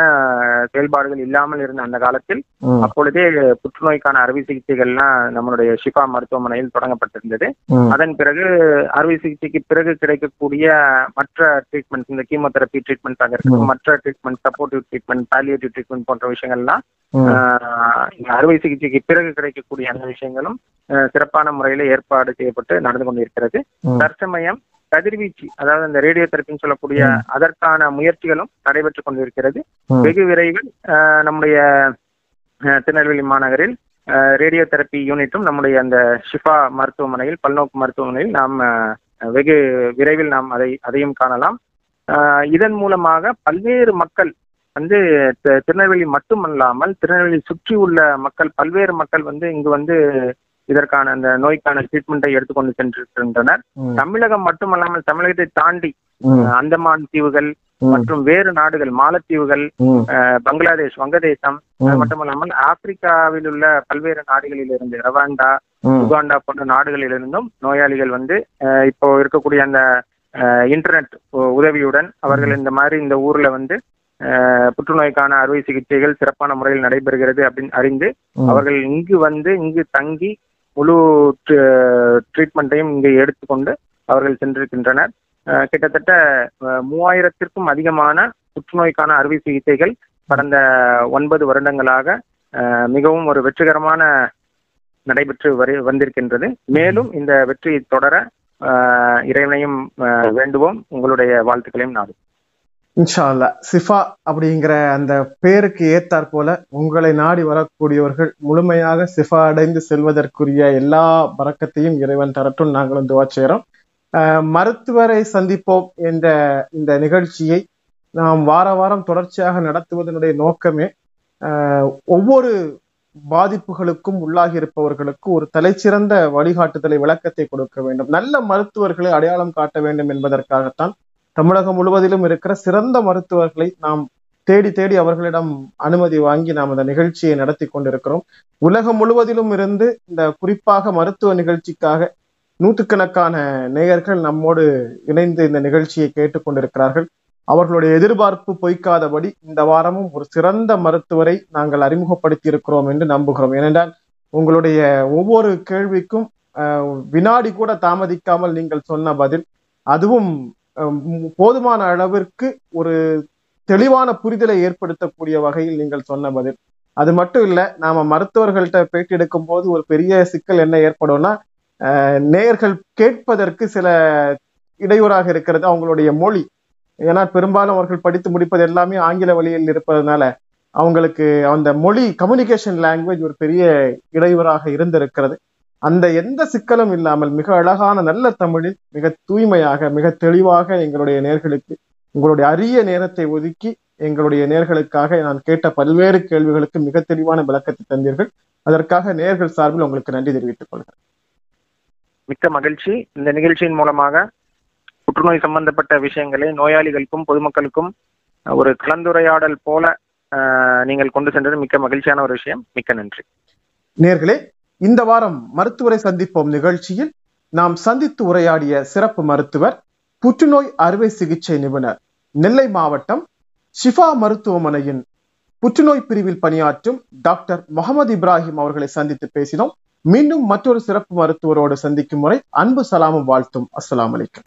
செயல்பாடுகள் இல்லாமல் இருந்த அந்த காலத்தில் அப்பொழுதே புற்றுநோய்க்கான அறுவை சிகிச்சைகள்லாம் நம்மளுடைய ஷிஃபா மருத்துவமனையில் தொடங்கப்பட்டிருந்தது. அதன் பிறகு அறுவை சிகிச்சைக்கு பிறகு கிடைக்கக்கூடிய மற்ற ட்ரீட்மெண்ட் இந்த கீமோதெரப்பி ட்ரீட்மெண்ட் இருக்கட்டும் மற்ற treatment supportive treatment palliative treatment போன்ற விஷயங்கள்லாம் அறுவை சிகிச்சைக்கு பிறகு கிடைக்கக்கூடிய அந்த விஷயங்களும் சிறப்பான முறையில ஏற்பாடு செய்யப்பட்டு நடந்து கொண்டிருக்கிறது. தற்சமயம் கதிர்வீச்சு அதாவது இந்த ரேடியோ தெரப்பின்னு சொல்லக்கூடிய அதற்கான முயற்சிகளும் நடைபெற்றுக் கொண்டிருக்கிறது. வெகு விரைவில் நம்முடைய திருநெல்வேலி மாநகரில் ரேடியோ தெரப்பி யூனிட்டும் நம்முடைய அந்த ஷிஃபா மருத்துவமனையில் பல்நோக்கு மருத்துவமனையில் நாம் வெகு விரைவில் நாம் அதை அதையும் காணலாம். ஆஹ் இதன் மூலமாக பல்வேறு மக்கள் வந்து திருநெல்வேலி மட்டுமல்லாமல் திருநெல்வேலி சுற்றி உள்ள மக்கள் பல்வேறு மக்கள் வந்து இங்கு வந்து இதற்கான அந்த நோய்க்கான ட்ரீட்மெண்ட்டை எடுத்துக்கொண்டு சென்றிருக்கின்றனர். தமிழகம் மட்டுமல்லாமல் தமிழகத்தை தாண்டி அந்தமான் தீவுகள் மற்றும் வேறு நாடுகள் மாலத்தீவுகள் பங்களாதேஷ் வங்கதேசம் அது மட்டுமல்லாமல் ஆப்பிரிக்காவில் உள்ள பல்வேறு நாடுகளில் இருந்து ரவாண்டா உகாண்டா போன்ற நாடுகளிலிருந்தும் நோயாளிகள் வந்து இப்போ இருக்கக்கூடிய அந்த இன்டர்நெட் உதவியுடன் அவர்கள் இந்த மாதிரி இந்த ஊர்ல வந்து புற்றுநோய்க்கான அறுவை சிகிச்சைகள் சிறப்பான முறையில் நடைபெறுகிறது அப்படின்னு அறிந்து. அவர்கள் இங்கு வந்து இங்கு தங்கி முழு ட்ரீட்மெண்ட்டையும் இங்கு எடுத்துக்கொண்டு அவர்கள் சென்றிருக்கின்றனர். அஹ், கிட்டத்தட்ட மூவாயிரத்திற்கும் அதிகமான புற்றுநோய்க்கான அறுவை சிகிச்சைகள் கடந்த ஒன்பது வருடங்களாக மிகவும் ஒரு வெற்றிகரமான நடைபெற்று வரு வந்திருக்கின்றது. மேலும் இந்த வெற்றி தொடர இறைவனையும் வேண்டுவோம். உங்களுடைய வாழ்த்துக்களையும் நாடு. இன்ஷால்லா சிஃபா அப்படிங்கிற அந்த பேருக்கு ஏத்தாற் போல உங்களை நாடி வரக்கூடியவர்கள் முழுமையாக சிஃபா அடைந்து செல்வதற்குரிய எல்லா பறக்கத்தையும் இறைவன் தரட்டும். நாங்களும் துவா செய்கிறோம் மருத்துவரை சந்திப்போம் என்ற இந்த நிகழ்ச்சியை நாம் வார வாரம் தொடர்ச்சியாக நடத்துவதனுடைய நோக்கமே ஒவ்வொரு பாதிப்புகளுக்கும் உள்ளாகி இருப்பவர்களுக்கு ஒரு தலைச்சிறந்த வழிகாட்டுதலை விளக்கத்தை கொடுக்க வேண்டும். நல்ல மருத்துவர்களை அடையாளம் காட்ட வேண்டும் என்பதற்காகத்தான் தமிழகம் முழுவதிலும் இருக்கிற சிறந்த மருத்துவர்களை நாம் தேடி தேடி அவர்களிடம் அனுமதி வாங்கி நாம் அந்த நிகழ்ச்சியை நடத்தி கொண்டிருக்கிறோம். உலகம் முழுவதிலும் இருந்து இந்த குறிப்பாக மருத்துவ நிகழ்ச்சிக்காக நூற்றுக்கணக்கான நேயர்கள் நம்மோடு இணைந்து இந்த நிகழ்ச்சியை கேட்டுக்கொண்டிருக்கிறார்கள் அவர்களுடைய எதிர்பார்ப்பு பொய்க்காதபடி இந்த வாரமும் ஒரு சிறந்த மருத்துவரை நாங்கள் அறிமுகப்படுத்தி இருக்கிறோம் என்று நம்புகிறோம். ஏனென்றால் உங்களுடைய ஒவ்வொரு கேள்விக்கும் வினாடி கூட தாமதிக்காமல் நீங்கள் சொன்ன பதில் அதுவும் போதுமான அளவிற்கு ஒரு தெளிவான புரிதலை ஏற்படுத்தக்கூடிய வகையில் நீங்கள் சொன்ன பதில். அது மட்டும் இல்லை நாம மருத்துவர்கள்ட்ட பேட்டி எடுக்கும் போது ஒரு பெரிய சிக்கல் என்ன ஏற்படும்னா நேயர்கள் கேட்பதற்கு சில இடையூறாக இருக்கிறது அவங்களுடைய மொழி. ஏன்னா பெரும்பாலும் அவர்கள் படித்து முடிப்பது எல்லாமே ஆங்கில வழியில் இருப்பதனால அவங்களுக்கு அந்த மொழி கம்யூனிகேஷன் லாங்குவேஜ் ஒரு பெரிய இடையூறாக இருந்திருக்கிறது. அந்த எந்த சிக்கலும் இல்லாமல் மிக அழகான நல்ல தமிழில் மிக தூய்மையாக மிக தெளிவாக எங்களுடைய நேர்களுக்கு உங்களுடைய அரிய நேரத்தை ஒதுக்கி எங்களுடைய நேர்களுக்காக நான் கேட்ட பல்வேறு கேள்விகளுக்கு மிக தெளிவான விளக்கத்தை தந்தீர்கள். அதற்காக நேர்கள் சார்பில் உங்களுக்கு நன்றி தெரிவித்துக் கொள்கிறேன். மிக்க மகிழ்ச்சி. இந்த நிகழ்ச்சியின் மூலமாக புற்றுநோய் சம்பந்தப்பட்ட விஷயங்களை நோயாளிகளுக்கும் பொதுமக்களுக்கும் ஒரு கலந்துரையாடல் போல நீங்கள் கொண்டு சென்றது மிக்க மகிழ்ச்சியான ஒரு விஷயம். மிக்க நன்றி. நேர்களே இந்த வாரம் மருத்துவரை சந்திப்போம் நிகழ்ச்சியில் நாம் சந்தித்து உரையாடிய சிறப்பு மருத்துவர் புற்றுநோய் அறுவை சிகிச்சை நிபுணர் நெல்லை மாவட்டம் ஷிஃபா மருத்துவமனையின் புற்றுநோய் பிரிவில் பணியாற்றும் டாக்டர் முகமது இப்ராஹிம் அவர்களை சந்தித்து பேசினோம். மீண்டும் மற்றொரு சிறப்பு மருத்துவரோடு சந்திக்கும் முறை அன்பு சலாமும் வாழ்த்தும். அஸ்லாம் அலைக்கும்.